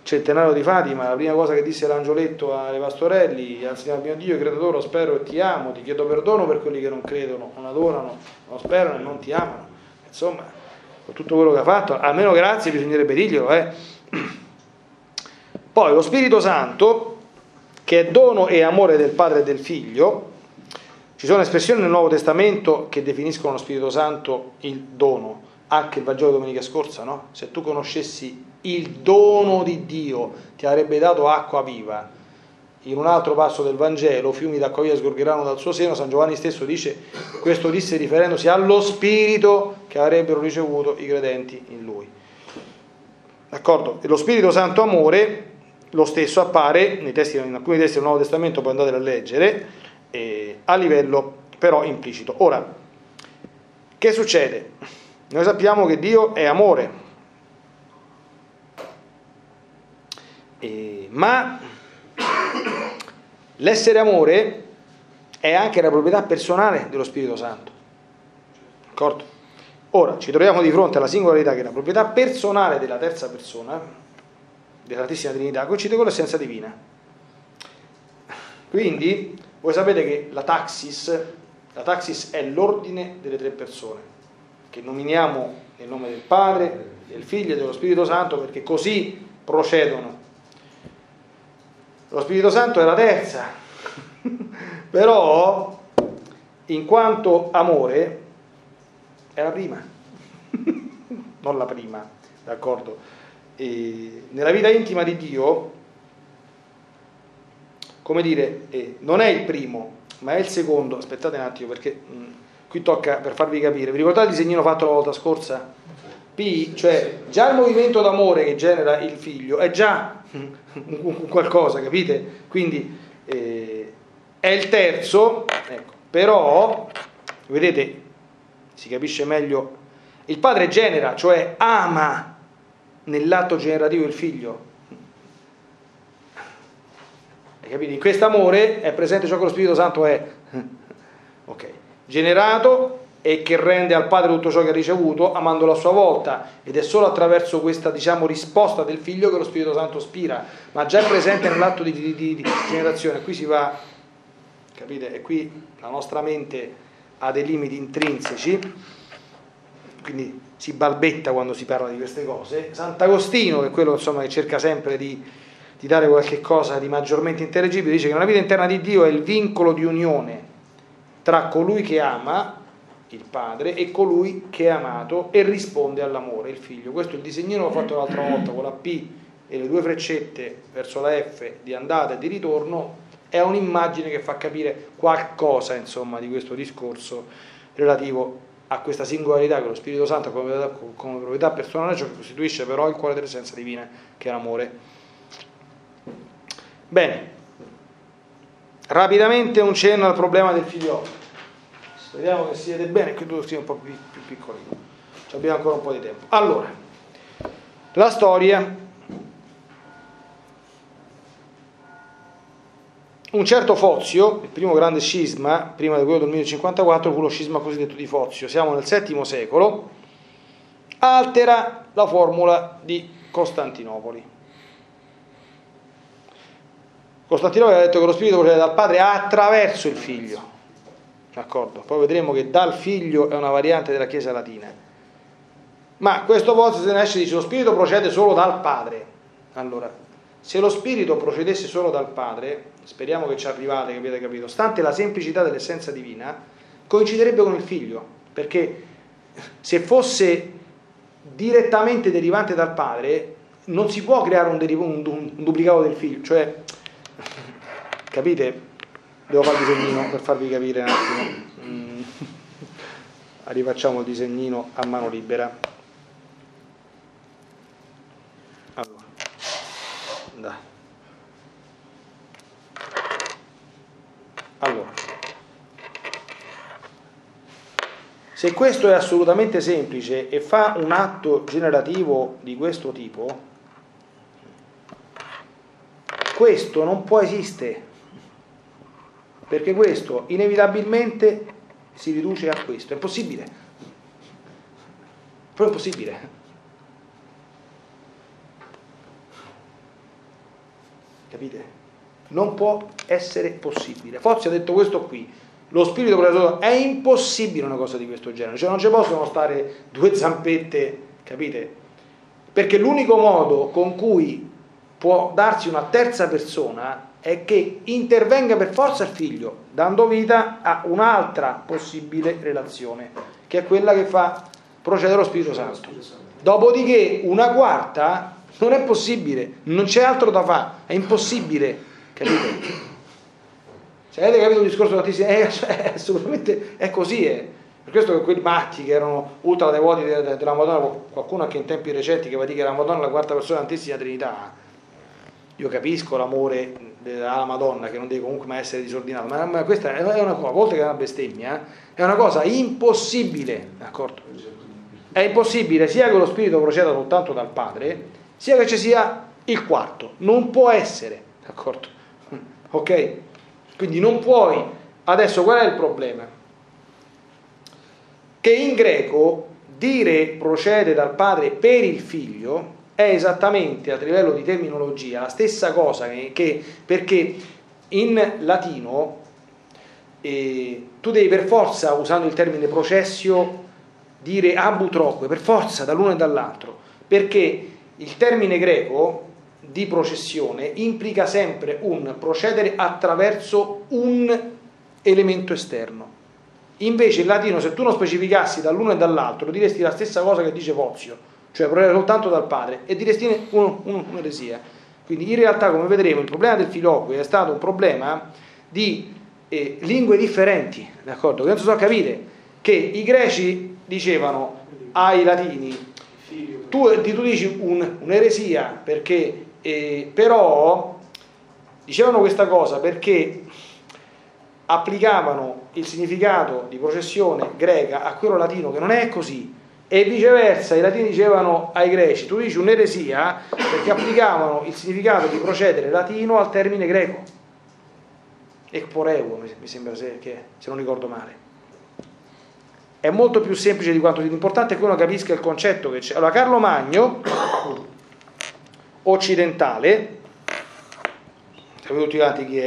Centenario di Fatima, la prima cosa che disse l'angioletto ai pastorelli, al Signore mio Dio, credo spero e ti amo, ti chiedo perdono per quelli che non credono, non adorano, non sperano e non ti amano. Insomma, con tutto quello che ha fatto, almeno grazie bisognerebbe dirglielo. Eh. Poi lo Spirito Santo, che è dono e amore del Padre e del Figlio, ci sono espressioni nel Nuovo Testamento che definiscono lo Spirito Santo il dono, anche il Vangelo domenica scorsa, no? Se tu conoscessi il dono di Dio, ti avrebbe dato acqua viva. In un altro passo del Vangelo, fiumi d'acqua viva sgorgeranno dal suo seno, San Giovanni stesso dice, questo disse riferendosi allo Spirito che avrebbero ricevuto i credenti in lui. D'accordo? E lo Spirito Santo amore, lo stesso appare testi, in alcuni testi del Nuovo Testamento, poi andate a leggere, eh, a livello però implicito. Ora, che succede? Noi sappiamo che Dio è amore, eh, ma l'essere amore è anche la proprietà personale dello Spirito Santo. D'accordo? Ora ci troviamo di fronte alla singolarità che è la proprietà personale della terza persona, della Santissima Trinità, coincide con l'essenza divina. Quindi voi sapete che la taxis, la taxis è l'ordine delle tre persone, che nominiamo nel nome del Padre, del Figlio e dello Spirito Santo perché così procedono. Lo Spirito Santo è la terza, però in quanto amore è la prima, non la prima, d'accordo? E nella vita intima di Dio, come dire, eh, non è il primo, ma è il secondo. Aspettate un attimo perché mh, mm, qui tocca per farvi capire. Vi ricordate il disegnino fatto la volta scorsa? P, cioè già il movimento d'amore che genera il figlio è già qualcosa, capite? Quindi eh, è il terzo, ecco, però, vedete, si capisce meglio, il padre genera, cioè ama nell'atto generativo il figlio. Hai capito? In questo amore è presente ciò che lo Spirito Santo è. ok. Generato e che rende al padre tutto ciò che ha ricevuto, amandolo a sua volta. Ed è solo attraverso questa diciamo, risposta del figlio che lo Spirito Santo spira, ma già è presente nell'atto di, di, di, di generazione. Qui si va, capite? E qui la nostra mente ha dei limiti intrinseci, quindi si balbetta quando si parla di queste cose. Sant'Agostino, che è quello insomma, che cerca sempre di, di dare qualche cosa di maggiormente intellegibile, dice che una vita interna di Dio è il vincolo di unione tra colui che ama, il padre, e colui che è amato e risponde all'amore, il figlio. Questo il disegnino che ho fatto l'altra volta con la P e le due freccette verso la F di andata e di ritorno è un'immagine che fa capire qualcosa insomma, di questo discorso relativo a questa singolarità che lo Spirito Santo come, come proprietà personale, ciò che costituisce però il cuore dell'essenza divina, che è l'amore. Bene, rapidamente un cenno al problema del figliolo. Speriamo che siete bene, qui tu sia un po' più, più piccolino. Ci abbiamo ancora un po' di tempo. Allora, la storia Un certo Fozio, il primo grande scisma, prima di quello del 1054, fu lo scisma cosiddetto di Fozio, siamo nel VII secolo, altera la formula di Costantinopoli. Costantinopoli ha detto che lo spirito procede dal padre attraverso il figlio, d'accordo? Poi vedremo che dal figlio è una variante della Chiesa latina. Ma questo Fozio se ne esce dice lo spirito procede solo dal padre. Allora, se lo spirito procedesse solo dal Padre, speriamo che ci arrivate, che abbiate capito, stante la semplicità dell'essenza divina, coinciderebbe con il figlio, perché se fosse direttamente derivante dal padre, non si può creare un, deriv- un, un duplicato del figlio, cioè, capite? Devo fare il disegnino per farvi capire un attimo. Mm. Rifacciamo il disegnino a mano libera. Allora, dai. Allora, se questo è assolutamente semplice e fa un atto generativo di questo tipo, questo non può esistere, perché questo inevitabilmente si riduce a questo, è possibile, però è possibile. Capite? Non può essere possibile. Forse ha detto questo qui. Lo spirito predatorio è impossibile una cosa di questo genere, cioè non ci possono stare due zampette, capite? Perché l'unico modo con cui può darsi una terza persona è che intervenga per forza il figlio, dando vita a un'altra possibile relazione, che è quella che fa procedere lo Spirito Santo. Dopodiché una quarta non è possibile, non c'è altro da fare, è impossibile Capite? Se avete capito il discorso tantissimo, eh, cioè, assolutamente è così. Eh. Per questo che quei matti che erano ultra devoti della, Madonna, qualcuno anche in tempi recenti che va a dire che la Madonna è la quarta persona della Trinità, io capisco l'amore alla Madonna che non deve comunque mai essere disordinato, ma, ma questa è una cosa, a volte che è una bestemmia, è una cosa impossibile, d'accordo? È impossibile sia che lo spirito proceda soltanto dal Padre, sia che ci sia il quarto, non può essere, d'accordo? Ok? Quindi non puoi. Adesso qual è il problema? Che in greco dire procede dal padre per il figlio è esattamente a livello di terminologia la stessa cosa che, che perché in latino eh, tu devi per forza, usando il termine processio, dire abutroque, per forza dall'uno e dall'altro, perché il termine greco di processione implica sempre un procedere attraverso un elemento esterno. Invece in latino, se tu non specificassi dall'uno e dall'altro, diresti la stessa cosa che dice Vozio, cioè procedere soltanto dal padre, e diresti un'eresia. Quindi in realtà, come vedremo, il problema del filoquio è stato un problema di eh, lingue differenti, d'accordo? Che non si so capire che i greci dicevano ai latini, tu, tu dici un, un'eresia perché eh, però dicevano questa cosa perché applicavano il significato di processione greca a quello latino, che non è così. E viceversa, i latini dicevano ai greci, tu dici un'eresia perché applicavano il significato di procedere latino al termine greco. Ekporeuo, mi sembra se, che, se non ricordo male. È molto più semplice di quanto l'importante è che uno capisca il concetto che c'è. Allora, Carlo Magno occidentale,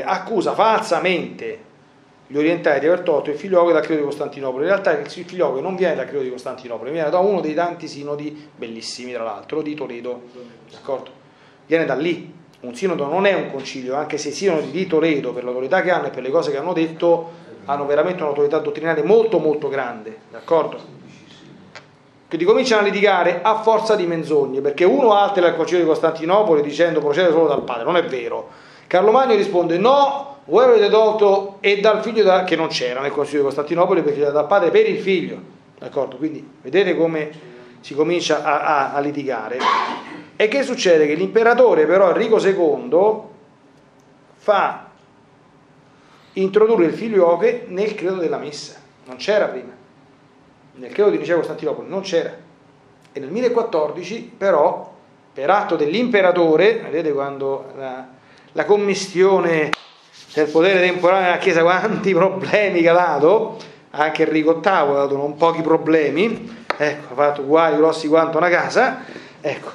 accusa falsamente gli orientali di aver tolto il figliolo dal credo di Costantinopoli. In realtà il figliolo non viene dal credo di Costantinopoli, viene da uno dei tanti sinodi bellissimi, tra l'altro, di Toledo. D'accordo? Viene da lì. Un sinodo non è un concilio, anche se i sinodi di Toledo, per l'autorità che hanno e per le cose che hanno detto, hanno veramente un'autorità dottrinale molto molto grande. D'accordo? Quindi cominciano a litigare a forza di menzogne, perché uno altera il concilio di Costantinopoli dicendo procede solo dal padre, non è vero. Carlo Magno risponde no, voi avete tolto e dal figlio da, che non c'era nel concilio di Costantinopoli perché era dal padre per il figlio. D'accordo? Quindi vedete come si comincia a, a, a litigare. E che succede? Che l'imperatore però Enrico II fa introdurre il figlio nel credo della messa, non c'era prima nel credo di Nicea Costantinopoli non c'era. E nel 1014 però, per atto dell'imperatore, vedete quando la, la commistione del potere temporale nella Chiesa, quanti problemi che ha dato, anche Enrico VIII ha dato non pochi problemi, ecco, ha fatto guai grossi quanto una casa, ecco,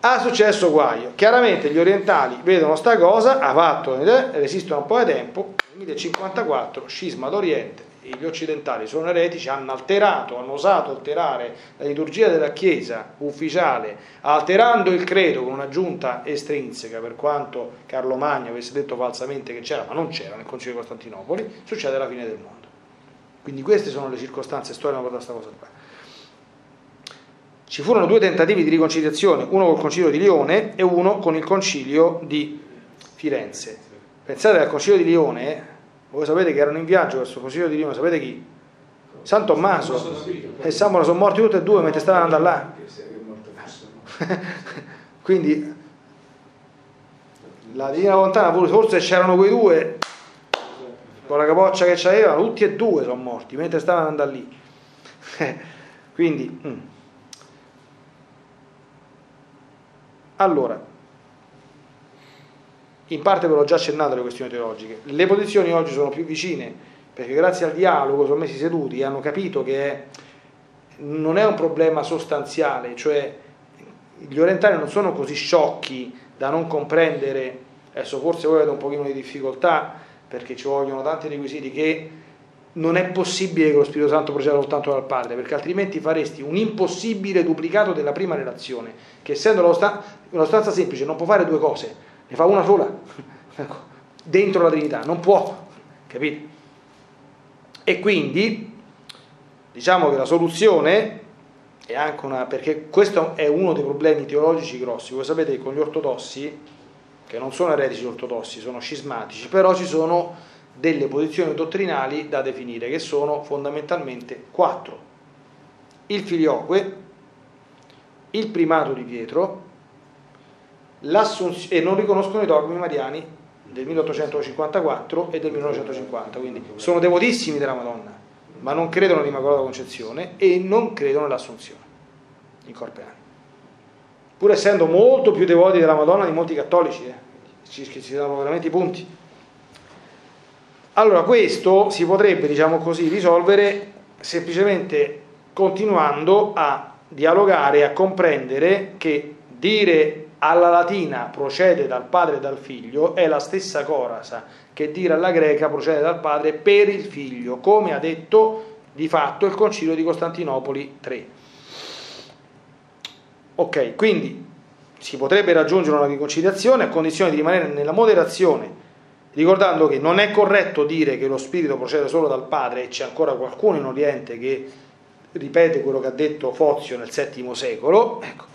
ha successo guaio. Chiaramente gli orientali vedono sta cosa, ha fatto, resistono un po' di tempo, nel 1054, scisma d'Oriente, gli occidentali sono eretici, hanno alterato, hanno osato alterare la liturgia della Chiesa ufficiale, alterando il credo con un'aggiunta estrinseca, per quanto Carlo Magno avesse detto falsamente che c'era, ma non c'era nel Concilio di Costantinopoli, succede la fine del mondo. Quindi queste sono le circostanze storiche per questa cosa qua. Ci furono due tentativi di riconciliazione, uno col Concilio di Lione e uno con il Concilio di Firenze. Pensate al Concilio di Lione, voi sapete che erano in viaggio verso il Concilio di Lione, sapete chi? San Tommaso e Samuele sono morti tutti e due mentre stavano andando là. Quindi la Divina Lontana, forse c'erano quei due con la capoccia che c'avevano, tutti e due sono morti mentre stavano andando lì. Quindi, mm. allora, in parte ve l'ho già accennato le questioni teologiche. Le posizioni oggi sono più vicine perché grazie al dialogo sono messi seduti e hanno capito che non è un problema sostanziale, cioè gli orientali non sono così sciocchi da non comprendere, adesso forse voi avete un pochino di difficoltà perché ci vogliono tanti requisiti che non è possibile che lo Spirito Santo proceda soltanto dal Padre, perché altrimenti faresti un impossibile duplicato della prima relazione, che essendo una stanza semplice non può fare due cose, ne fa una sola, ecco, dentro la Trinità, non può, capite? E quindi diciamo che la soluzione è anche una, perché questo è uno dei problemi teologici grossi, voi sapete che con gli ortodossi, che non sono eretici ortodossi, sono scismatici, però ci sono delle posizioni dottrinali da definire, che sono fondamentalmente quattro. Il filioque, il primato di Pietro, e non riconoscono i dogmi mariani del 1854 e del 1950, quindi sono devotissimi della Madonna, ma non credono all'Immacolata Concezione e non credono all'Assunzione in corpo e anima. Pur essendo molto più devoti della Madonna di molti cattolici, eh, ci, ci danno veramente i punti. Allora, questo si potrebbe, diciamo così, risolvere semplicemente continuando a dialogare a comprendere che dire alla latina procede dal padre e dal figlio è la stessa cosa che dire alla greca procede dal padre per il figlio, come ha detto di fatto il concilio di Costantinopoli 3. Ok, quindi si potrebbe raggiungere una riconciliazione a condizione di rimanere nella moderazione, ricordando che non è corretto dire che lo spirito procede solo dal padre e c'è ancora qualcuno in Oriente che ripete quello che ha detto Fozio nel VII secolo. Ecco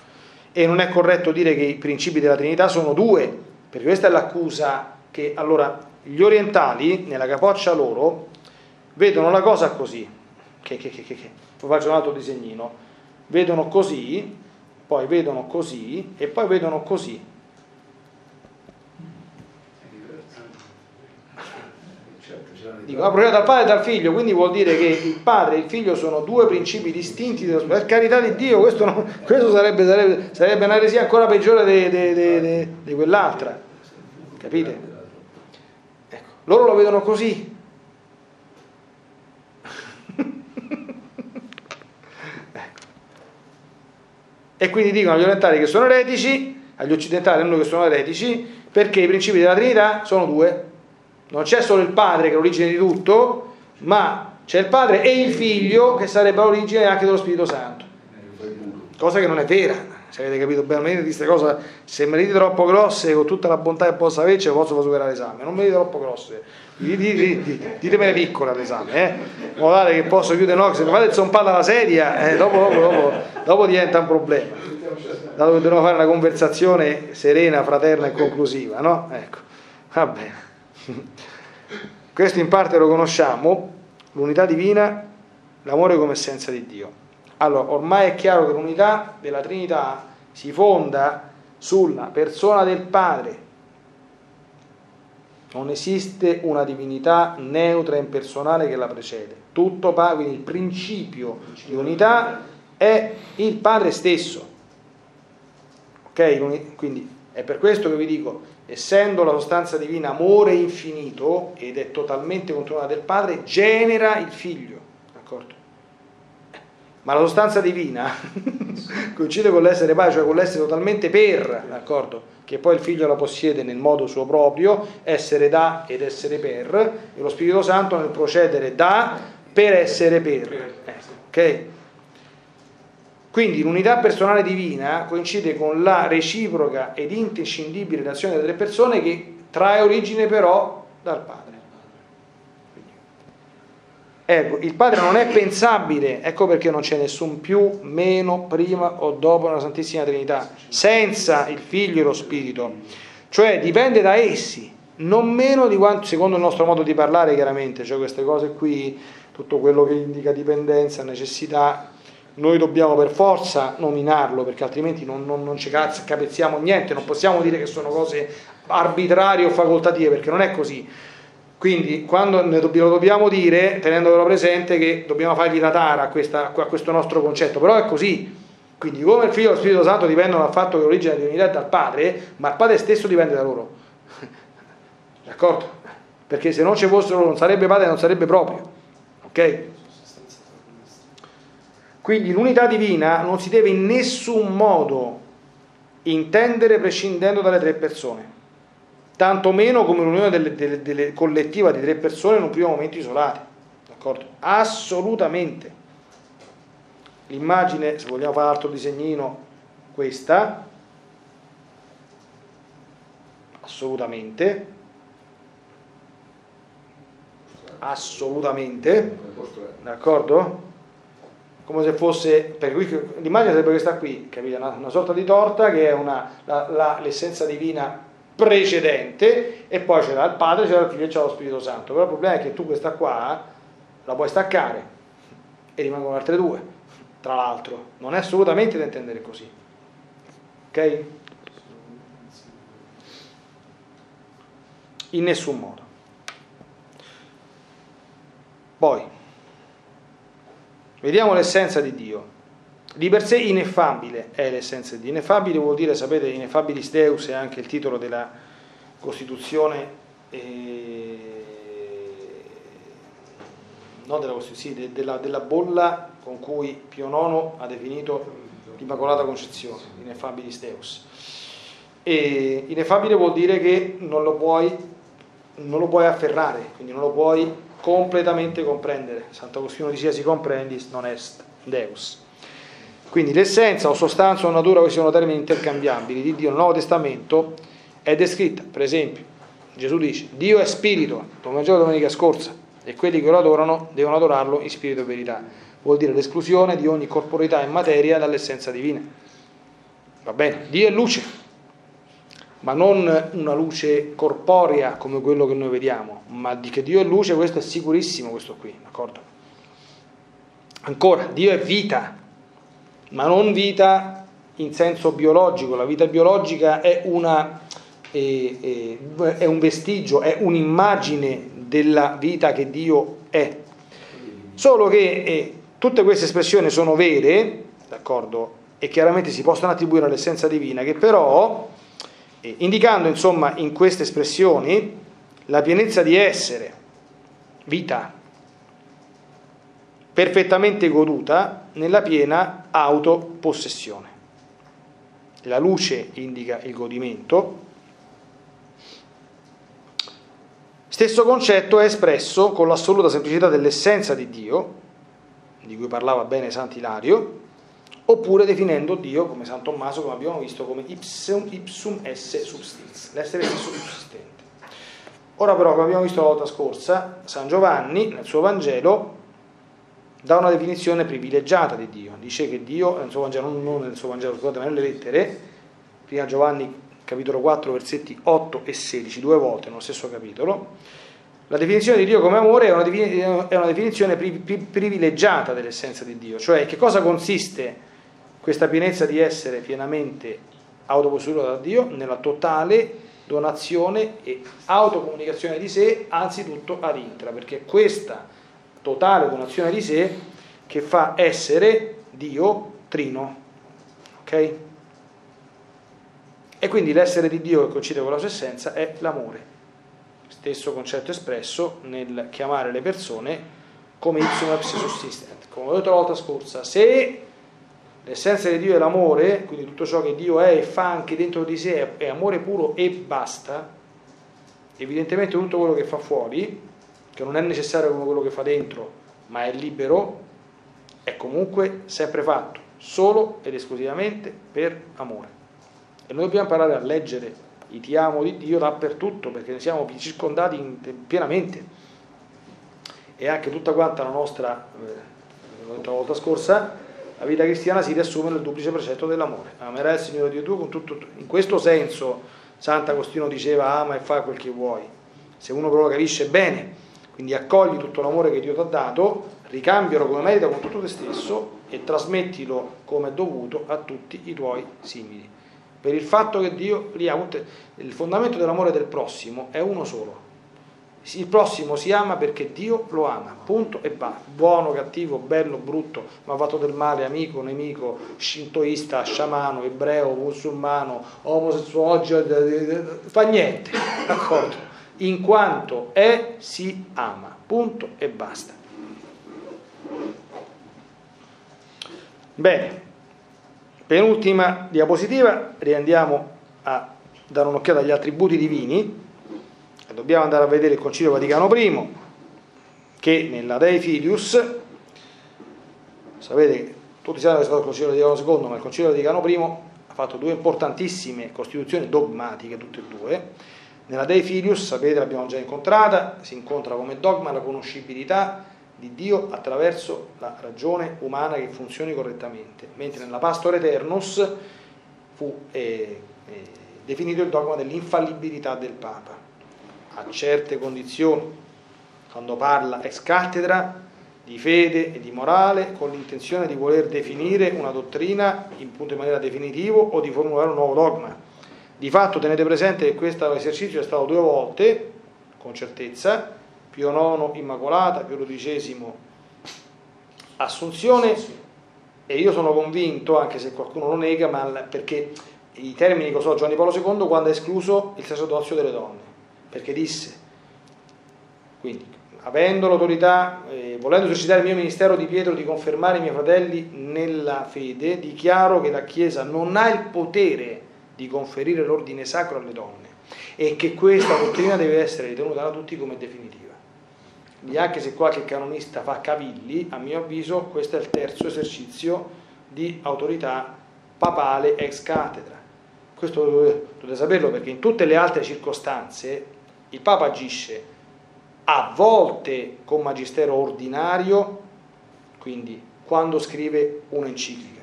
e non è corretto dire che i principi della Trinità sono due, perché questa è l'accusa che allora gli orientali, nella capoccia loro, vedono la cosa così, che, che, che, che, che. faccio un altro disegnino, vedono così, poi vedono così e poi vedono così. Dico, la proprietà dal padre e dal figlio, quindi vuol dire che il padre e il figlio sono due principi distinti, per carità di Dio, questo, non, questo sarebbe, sarebbe, sarebbe un'eresia ancora peggiore di quell'altra, capite? Ecco, loro lo vedono così. ecco. E quindi dicono agli orientali che sono eretici, agli occidentali a noi che sono eretici, perché i principi della Trinità sono due non c'è solo il padre che è l'origine di tutto, ma c'è il padre e il figlio che sarebbe l'origine anche dello Spirito Santo. Cosa che non è vera. Se avete capito bene, queste cose, se me le dite troppo grosse, con tutta la bontà che posso avere, ce posso far superare l'esame. Non me le dite troppo grosse, ditemele piccole all'esame, eh? in modo tale che posso chiudere no, se mi fate zompare la sedia, eh, dopo, dopo, dopo, dopo diventa un problema. Dato che dobbiamo fare una conversazione serena, fraterna e conclusiva, no? Ecco, va bene. Questo in parte lo conosciamo, l'unità divina, l'amore come essenza di Dio. Allora, ormai è chiaro che l'unità della Trinità si fonda sulla persona del Padre. Non esiste una divinità neutra e impersonale che la precede. Tutto Padre, quindi il principio di unità è il Padre stesso. Ok? Quindi è per questo che vi dico, essendo la sostanza divina amore infinito ed è totalmente controllata del Padre, genera il figlio, d'accordo? Ma la sostanza divina coincide con l'essere Padre, cioè con l'essere totalmente per, d'accordo? Che poi il figlio la possiede nel modo suo proprio, essere da ed essere per, e lo Spirito Santo nel procedere da per essere per. Ecco, ok? Quindi l'unità personale divina coincide con la reciproca ed imprescindibile relazione delle tre persone che trae origine però dal Padre. Ecco, il Padre non è pensabile, ecco perché non c'è nessun più, meno, prima o dopo la Santissima Trinità, senza il Figlio e lo Spirito. Cioè dipende da essi, non meno di quanto, secondo il nostro modo di parlare chiaramente, cioè queste cose qui, tutto quello che indica dipendenza, necessità, noi dobbiamo per forza nominarlo perché altrimenti non, non, non ci capezziamo niente, non possiamo dire che sono cose arbitrarie o facoltative perché non è così quindi quando ne dobbiamo, dobbiamo dire, tenendolo presente, che dobbiamo fargli la tara a, questa, a, questo nostro concetto, però è così. Quindi come il figlio e lo Spirito Santo dipendono dal fatto che l'origine della divinità è dal Padre, ma il Padre stesso dipende da loro. D'accordo? Perché se non ci fossero non sarebbe Padre, non sarebbe proprio. Ok? Quindi l'unità divina non si deve in nessun modo intendere prescindendo dalle tre persone tanto meno come l'unione delle, delle, delle collettiva di tre persone in un primo momento isolati. D'accordo? Assolutamente. L'immagine, se vogliamo fare altro disegnino, questa, assolutamente, assolutamente, d'accordo? Come se fosse, perché qui, l'immagine sarebbe questa qui, capite? Una, una sorta di torta che è una, la, la, l'essenza divina precedente e poi c'era il Padre, c'era il Figlio e c'era lo Spirito Santo. Però il problema è che tu questa qua la puoi staccare e rimangono altre due, tra l'altro. Non è assolutamente da intendere così. Ok? In nessun modo. Poi, vediamo l'essenza di Dio. Di per sé ineffabile è l'essenza di Dio. Ineffabile vuol dire, sapete, ineffabilis Deus è anche il titolo della Costituzione, eh, no della Costituzione, sì, della, della, bolla con cui Pio IX ha definito l'Immacolata Concezione, ineffabilis Deus. E ineffabile vuol dire che non lo puoi, non lo puoi afferrare, quindi non lo puoi completamente comprendere. Sant'Agostino diceva si comprendis non est Deus. Quindi l'essenza o sostanza o natura, questi sono termini intercambiabili di Dio nel Nuovo Testamento, è descritta, per esempio, Gesù dice, Dio è spirito, Vangelo domenica scorsa, e quelli che lo adorano devono adorarlo in spirito e verità. Vuol dire l'esclusione di ogni corporeità e materia dall'essenza divina. Va bene? Dio è luce, ma non una luce corporea come quello che noi vediamo, ma di che Dio è luce, questo è sicurissimo, questo qui, d'accordo? Ancora, Dio è vita, ma non vita in senso biologico, la vita biologica è, una, è, è, è un vestigio, è un'immagine della vita che Dio è. Solo che eh, tutte queste espressioni sono vere, d'accordo, e chiaramente si possono attribuire all'essenza divina, che però, eh, indicando insomma in queste espressioni la pienezza di essere, vita, perfettamente goduta nella piena autopossessione. La luce indica il godimento. Stesso concetto è espresso con l'assoluta semplicità dell'essenza di Dio, di cui parlava bene Sant'Ilario, oppure definendo Dio, come San Tommaso, come abbiamo visto, come ipsum, ipsum esse substans, l'essere stesso subsistente. Ora però, come abbiamo visto la volta scorsa, San Giovanni, nel suo Vangelo, dà una definizione privilegiata di Dio. Dice che Dio, nel suo Vangelo, non nel suo Vangelo, scusate, ma nelle lettere, prima Giovanni capitolo 4, versetti 8 e 16, due volte nello stesso capitolo, la definizione di Dio come amore è una, definizione, privilegiata dell'essenza di Dio, cioè che cosa consiste questa pienezza di essere pienamente autoposseduto da Dio nella totale donazione e autocomunicazione di sé, anzitutto ad intra, perché questa totale donazione di sé che fa essere Dio trino. Ok? E quindi l'essere di Dio che coincide con la sua essenza è l'amore. Stesso concetto espresso nel chiamare le persone come ipsum ipsi subsistent. Come ho detto la volta scorsa, se l'essenza di Dio è l'amore, quindi tutto ciò che Dio è e fa anche dentro di sé è amore puro e basta, evidentemente tutto quello che fa fuori che non è necessario come quello che fa dentro ma è libero, è comunque sempre fatto solo ed esclusivamente per amore. E noi dobbiamo imparare a leggere i ti amo di Dio dappertutto perché ne siamo circondati pienamente. E anche tutta quanta la nostra, eh, l'ho detto la volta scorsa, la vita cristiana si riassume nel duplice precetto dell'amore. Amerai il Signore Dio tuo con tutto. In questo senso Sant'Agostino diceva ama e fa quel che vuoi. Se uno però capisce bene, quindi accogli tutto l'amore che Dio ti ha dato, ricambialo come merita con tutto te stesso e trasmettilo come è dovuto a tutti i tuoi simili. Per il fatto che Dio li ha, il fondamento dell'amore del prossimo è uno solo, il prossimo si ama perché Dio lo ama, punto e basta. Buono, cattivo, bello, brutto, malvato del male, amico, nemico, shintoista, sciamano, ebreo, musulmano, omosessuale, fa niente, d'accordo? In quanto è, si ama, punto e basta. Bene, penultima diapositiva, riandiamo a dare un'occhiata agli attributi divini dobbiamo andare a vedere il Concilio Vaticano I, che nella Dei Filius, sapete tutti sanno che è stato il Concilio Vaticano II, ma il Concilio Vaticano I ha fatto due importantissime costituzioni dogmatiche, tutte e due. Nella Dei Filius, sapete, l'abbiamo già incontrata, si incontra come dogma la conoscibilità di Dio attraverso la ragione umana che funzioni correttamente, mentre nella Pastor Eternus fu eh, eh, definito il dogma dell'infallibilità del Papa a certe condizioni, quando parla ex cattedra di fede e di morale con l'intenzione di voler definire una dottrina in punto in maniera definitivo o di formulare un nuovo dogma. Di fatto tenete presente che questo esercizio è stato due volte, con certezza, Pio IX Immacolata, Pio XII Assunzione e io sono convinto, anche se qualcuno lo nega, ma perché i termini che usò Giovanni Paolo II quando ha escluso il sacerdozio delle donne perché disse, quindi, avendo l'autorità, eh, volendo esercitare il mio ministero di Pietro di confermare i miei fratelli nella fede, dichiaro che la Chiesa non ha il potere di conferire l'ordine sacro alle donne e che questa dottrina deve essere ritenuta da tutti come definitiva. Quindi anche se qualche canonista fa cavilli, a mio avviso questo è il terzo esercizio di autorità papale ex cattedra. Questo dovete saperlo perché in tutte le altre circostanze il Papa agisce a volte con magistero ordinario, quindi quando scrive un'enciclica,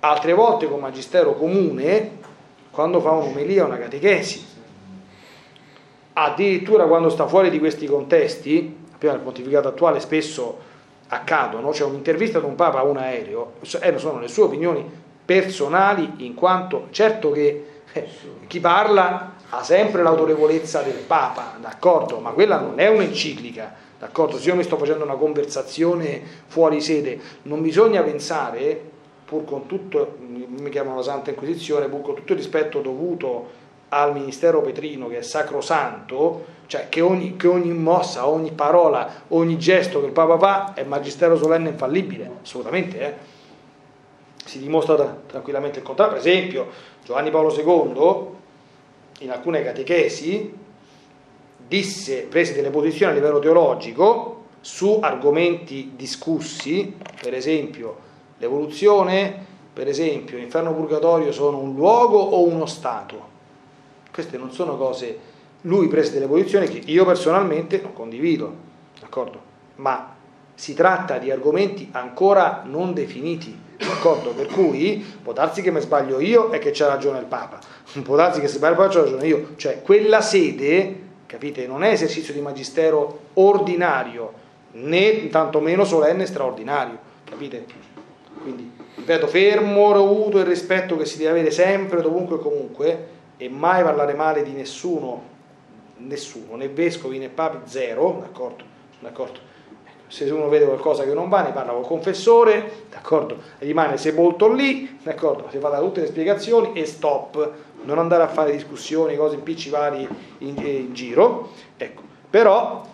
altre volte con magistero comune, quando fa un'omelia o una catechesi. Addirittura quando sta fuori di questi contesti, appena il pontificato attuale spesso accadono, c'è un'intervista ad un Papa a un aereo, eh, sono le sue opinioni personali, in quanto certo che eh, chi parla ha sempre l'autorevolezza del Papa, d'accordo? Ma quella non è un'enciclica, d'accordo? Se io mi sto facendo una conversazione fuori sede, non bisogna pensare, pur con tutto, mi chiamano la Santa Inquisizione, pur con tutto il rispetto dovuto al ministero petrino che è sacrosanto, cioè che ogni, che ogni mossa, ogni parola, ogni gesto che il Papa fa è magistero solenne infallibile, assolutamente, eh? si dimostra tranquillamente il contrario. Per esempio, Giovanni Paolo II in alcune catechesi disse, prese delle posizioni a livello teologico su argomenti discussi, per esempio l'evoluzione, per esempio inferno purgatorio sono un luogo o uno stato. Queste non sono cose, lui prese delle posizioni che io personalmente non condivido, d'accordo? Ma si tratta di argomenti ancora non definiti, d'accordo? Per cui può darsi che mi sbaglio io e che c'ha ragione il Papa, può darsi che se sbaglio il Papa c'ha ragione io, cioè quella sede, capite, non è esercizio di magistero ordinario, né tantomeno solenne e straordinario, capite? Quindi, ripeto, fermo, avuto il rispetto che si deve avere sempre, dovunque e comunque, e mai parlare male di nessuno, nessuno, né vescovi né papi, zero, d'accordo? d'accordo? Se uno vede qualcosa che non va ne parla col confessore, d'accordo? Rimane sepolto lì, d'accordo? Si fa da tutte le spiegazioni e stop, non andare a fare discussioni, cose impicci vari in, in giro, ecco. Però,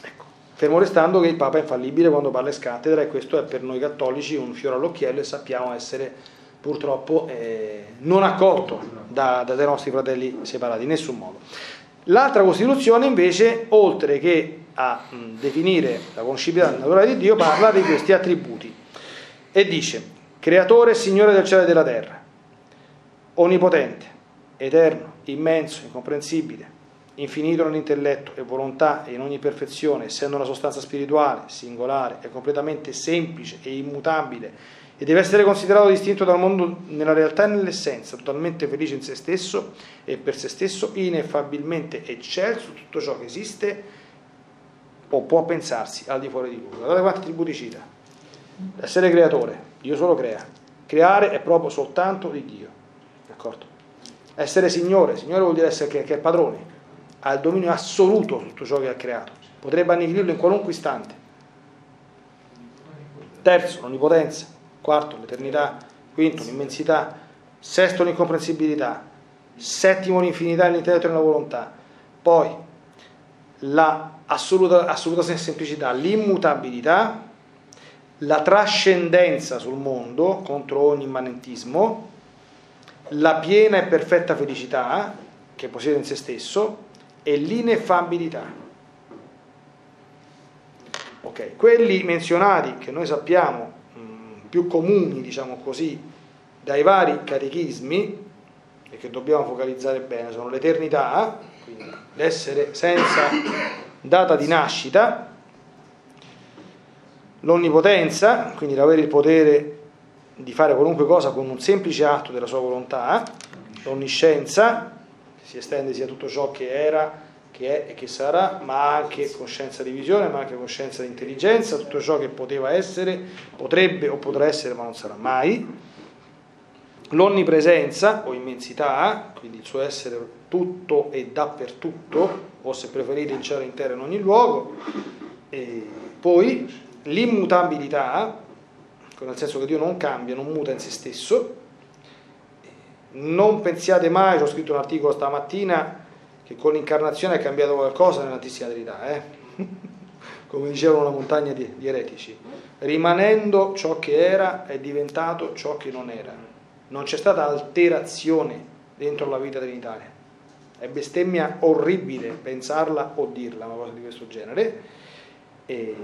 ecco, fermo restando che il Papa è infallibile quando parla scattedra e questo è per noi cattolici un fiore all'occhiello e sappiamo essere purtroppo eh, non accolto da, dai nostri fratelli separati in nessun modo. L'altra Costituzione invece, oltre che a definire la conoscibilità naturale di Dio, parla di questi attributi e dice, creatore e Signore del cielo e della terra, onnipotente, eterno, immenso, incomprensibile, infinito nell'intelletto e volontà e in ogni perfezione, essendo una sostanza spirituale, singolare e completamente semplice e immutabile, e deve essere considerato distinto dal mondo nella realtà e nell'essenza, totalmente felice in se stesso e per se stesso, ineffabilmente eccelso tutto ciò che esiste o può pensarsi al di fuori di lui. Guardate quanti attributi cita. Essere creatore, Dio solo crea. Creare è proprio soltanto di Dio. D'accordo? Essere Signore, Signore vuol dire essere che, che è padrone, ha il dominio assoluto su tutto ciò che ha creato, potrebbe annichilirlo in qualunque istante. Terzo, l'onnipotenza. Quarto, l'eternità. Quinto, l'immensità. Sesto, l'incomprensibilità. Settimo, l'infinità l'intelletto e la volontà. Poi, l'assoluta assoluta semplicità, l'immutabilità, la trascendenza sul mondo contro ogni immanentismo, la piena e perfetta felicità che possiede in se stesso e l'ineffabilità. Ok, quelli menzionati che noi sappiamo mh, più comuni, diciamo così, dai vari catechismi e che dobbiamo focalizzare bene sono l'eternità, quindi l'essere senza data di nascita, l'onnipotenza, quindi l'avere il potere di fare qualunque cosa con un semplice atto della sua volontà, l'onniscienza, si estende sia tutto ciò che era, che è e che sarà, ma anche coscienza di visione, ma anche coscienza di intelligenza, tutto ciò che poteva essere, potrebbe o potrà essere, ma non sarà mai. L'onnipresenza o immensità, quindi il suo essere tutto e dappertutto, o se preferite in cielo e in ogni luogo. E poi l'immutabilità, nel senso che Dio non cambia, non muta in se stesso, non pensiate mai, ho scritto un articolo stamattina, che con l'incarnazione è cambiato qualcosa nell'Antissima Trinità, eh? come dicevano una montagna di, di eretici. Rimanendo ciò che era è diventato ciò che non era. Non c'è stata alterazione dentro la vita trinitaria. È bestemmia orribile pensarla o dirla, una cosa di questo genere. E,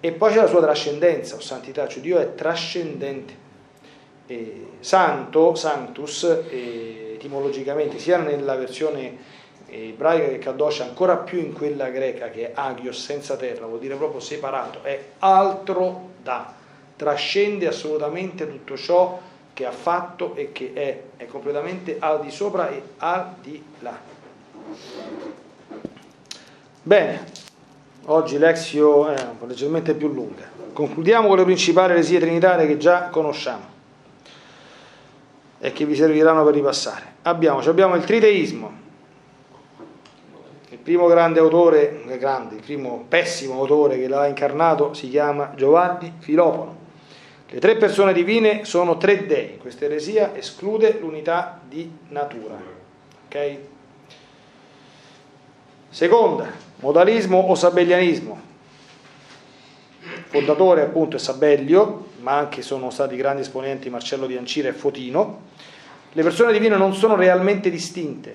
e poi c'è la sua trascendenza o santità, cioè Dio è trascendente eh, santo, sanctus, etimologicamente, sia nella versione ebraica che Kadosh, ancora più in quella greca che è agios, senza terra, vuol dire proprio separato, è altro da, trascende assolutamente tutto ciò che ha fatto e che è, è completamente al di sopra e al di là. Bene, oggi l'exio è leggermente più lunga. Concludiamo con le principali eresie trinitarie che già conosciamo e che vi serviranno per ripassare. Abbiamo, abbiamo il triteismo. Il primo grande autore, grande, il primo pessimo autore che l'ha incarnato si chiama Giovanni Filopono. Le tre persone divine sono tre dei. Questa eresia esclude l'unità di natura. Ok? Seconda, modalismo o sabellianismo. Fondatore appunto è Sabellio, ma anche sono stati grandi esponenti Marcello di Ancira e Fotino, le persone divine non sono realmente distinte,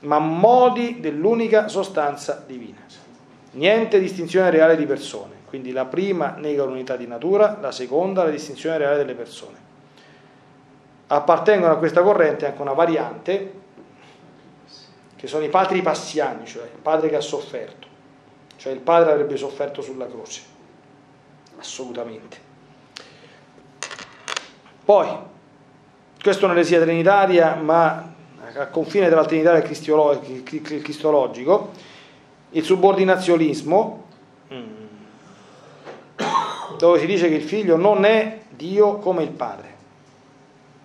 ma modi dell'unica sostanza divina. Niente distinzione reale di persone. Quindi la prima nega l'unità di natura, la seconda la distinzione reale delle persone. Appartengono a questa corrente anche una variante, che sono i padri passiani, cioè il padre che ha sofferto. Cioè il padre avrebbe sofferto sulla croce. Assolutamente. Poi, questa è un'eresia trinitaria, ma a confine tra la trinità e il cristologico, il subordinazionismo, mm, dove si dice che il figlio non è Dio come il padre.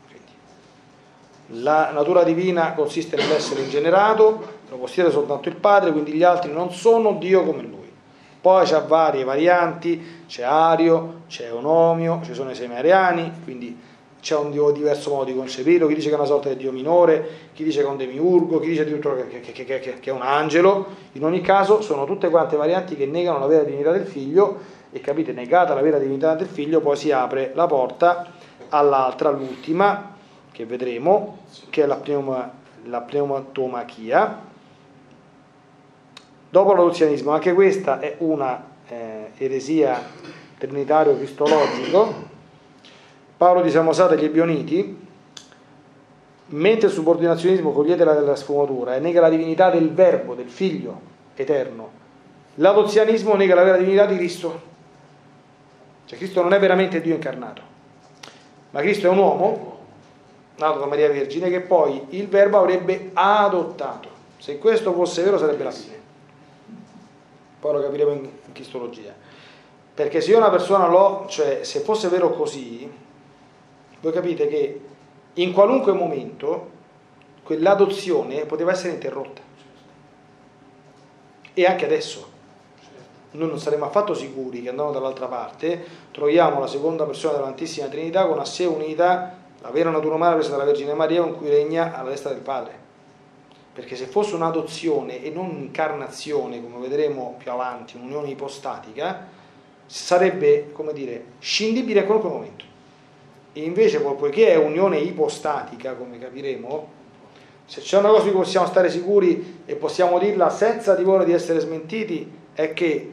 Quindi, la natura divina consiste nell'essere ingenerato, lo possiede soltanto il padre, quindi gli altri non sono Dio come lui. Poi c'è varie varianti, c'è Ario, c'è Onomio, ci sono i semi-ariani, quindi c'è un Dio diverso modo di concepirlo, chi dice che è una sorta di Dio minore, chi dice che è un demiurgo, chi dice addirittura che, che, che, che, è un angelo, in ogni caso sono tutte quante varianti che negano la vera divinità del figlio e capite, negata la vera divinità del figlio, poi si apre la porta all'altra, all'ultima, che vedremo, che è la pneuma, la pneumatomachia. Dopo l'adozionismo, anche questa è una eh, eresia trinitario cristologico. Paolo di Samosata e gli Ebioniti, mentre il subordinazionismo cogliete la della sfumatura e nega la divinità del verbo, del figlio eterno, l'adozianismo nega la vera divinità di Cristo. Cioè Cristo non è veramente Dio incarnato, ma Cristo è un uomo nato da Maria Vergine che poi il verbo avrebbe adottato. Se questo fosse vero sarebbe la fine. Poi lo capiremo in, in cristologia. Perché se io una persona l'ho, cioè se fosse vero così, voi capite che in qualunque momento quell'adozione poteva essere interrotta. E anche adesso. Noi non saremmo affatto sicuri che andando dall'altra parte troviamo la seconda persona dell'Antissima Trinità con a sé unita la vera natura umana presa dalla Vergine Maria con cui regna alla destra del Padre. Perché se fosse un'adozione e non un'incarnazione, come vedremo più avanti, un'unione ipostatica, sarebbe, come dire, scindibile a qualunque momento. E invece, poiché è unione ipostatica, come capiremo, se c'è una cosa di cui possiamo stare sicuri e possiamo dirla senza timore di essere smentiti, è che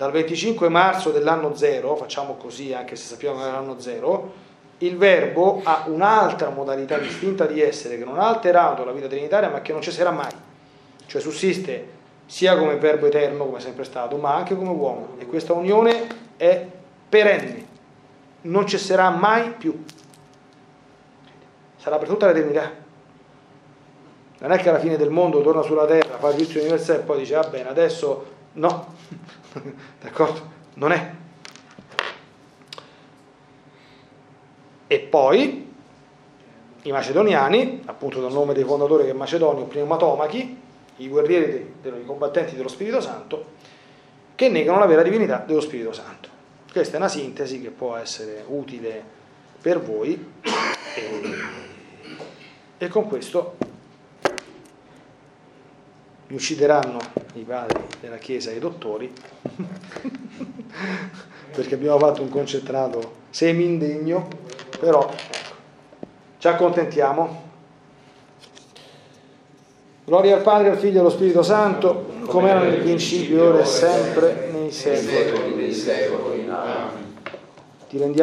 dal 25 marzo dell'anno zero, facciamo così anche se sappiamo che è l'anno zero, il verbo ha un'altra modalità distinta di essere che non ha alterato la vita trinitaria ma che non cesserà mai. Cioè sussiste sia come verbo eterno come è sempre stato, ma anche come uomo. E questa unione è perenne non cesserà mai più. Sarà per tutta l'eternità. Non è che alla fine del mondo torna sulla terra, fa il giudizio universale e poi dice, va bene, adesso no. D'accordo? Non è. E poi i macedoniani, appunto dal nome dei fondatori che è Macedonio, pneumatomachi, i guerrieri dei, combattenti dello Spirito Santo, che negano la vera divinità dello Spirito Santo. Questa è una sintesi che può essere utile per voi e, e con questo mi uccideranno i padri della Chiesa e i dottori perché abbiamo fatto un concentrato semi indegno, però ecco, ci accontentiamo. Gloria al Padre, al Figlio e allo Spirito Santo, come era nel principio, ora e sempre, nei secoli. Ti rendiamo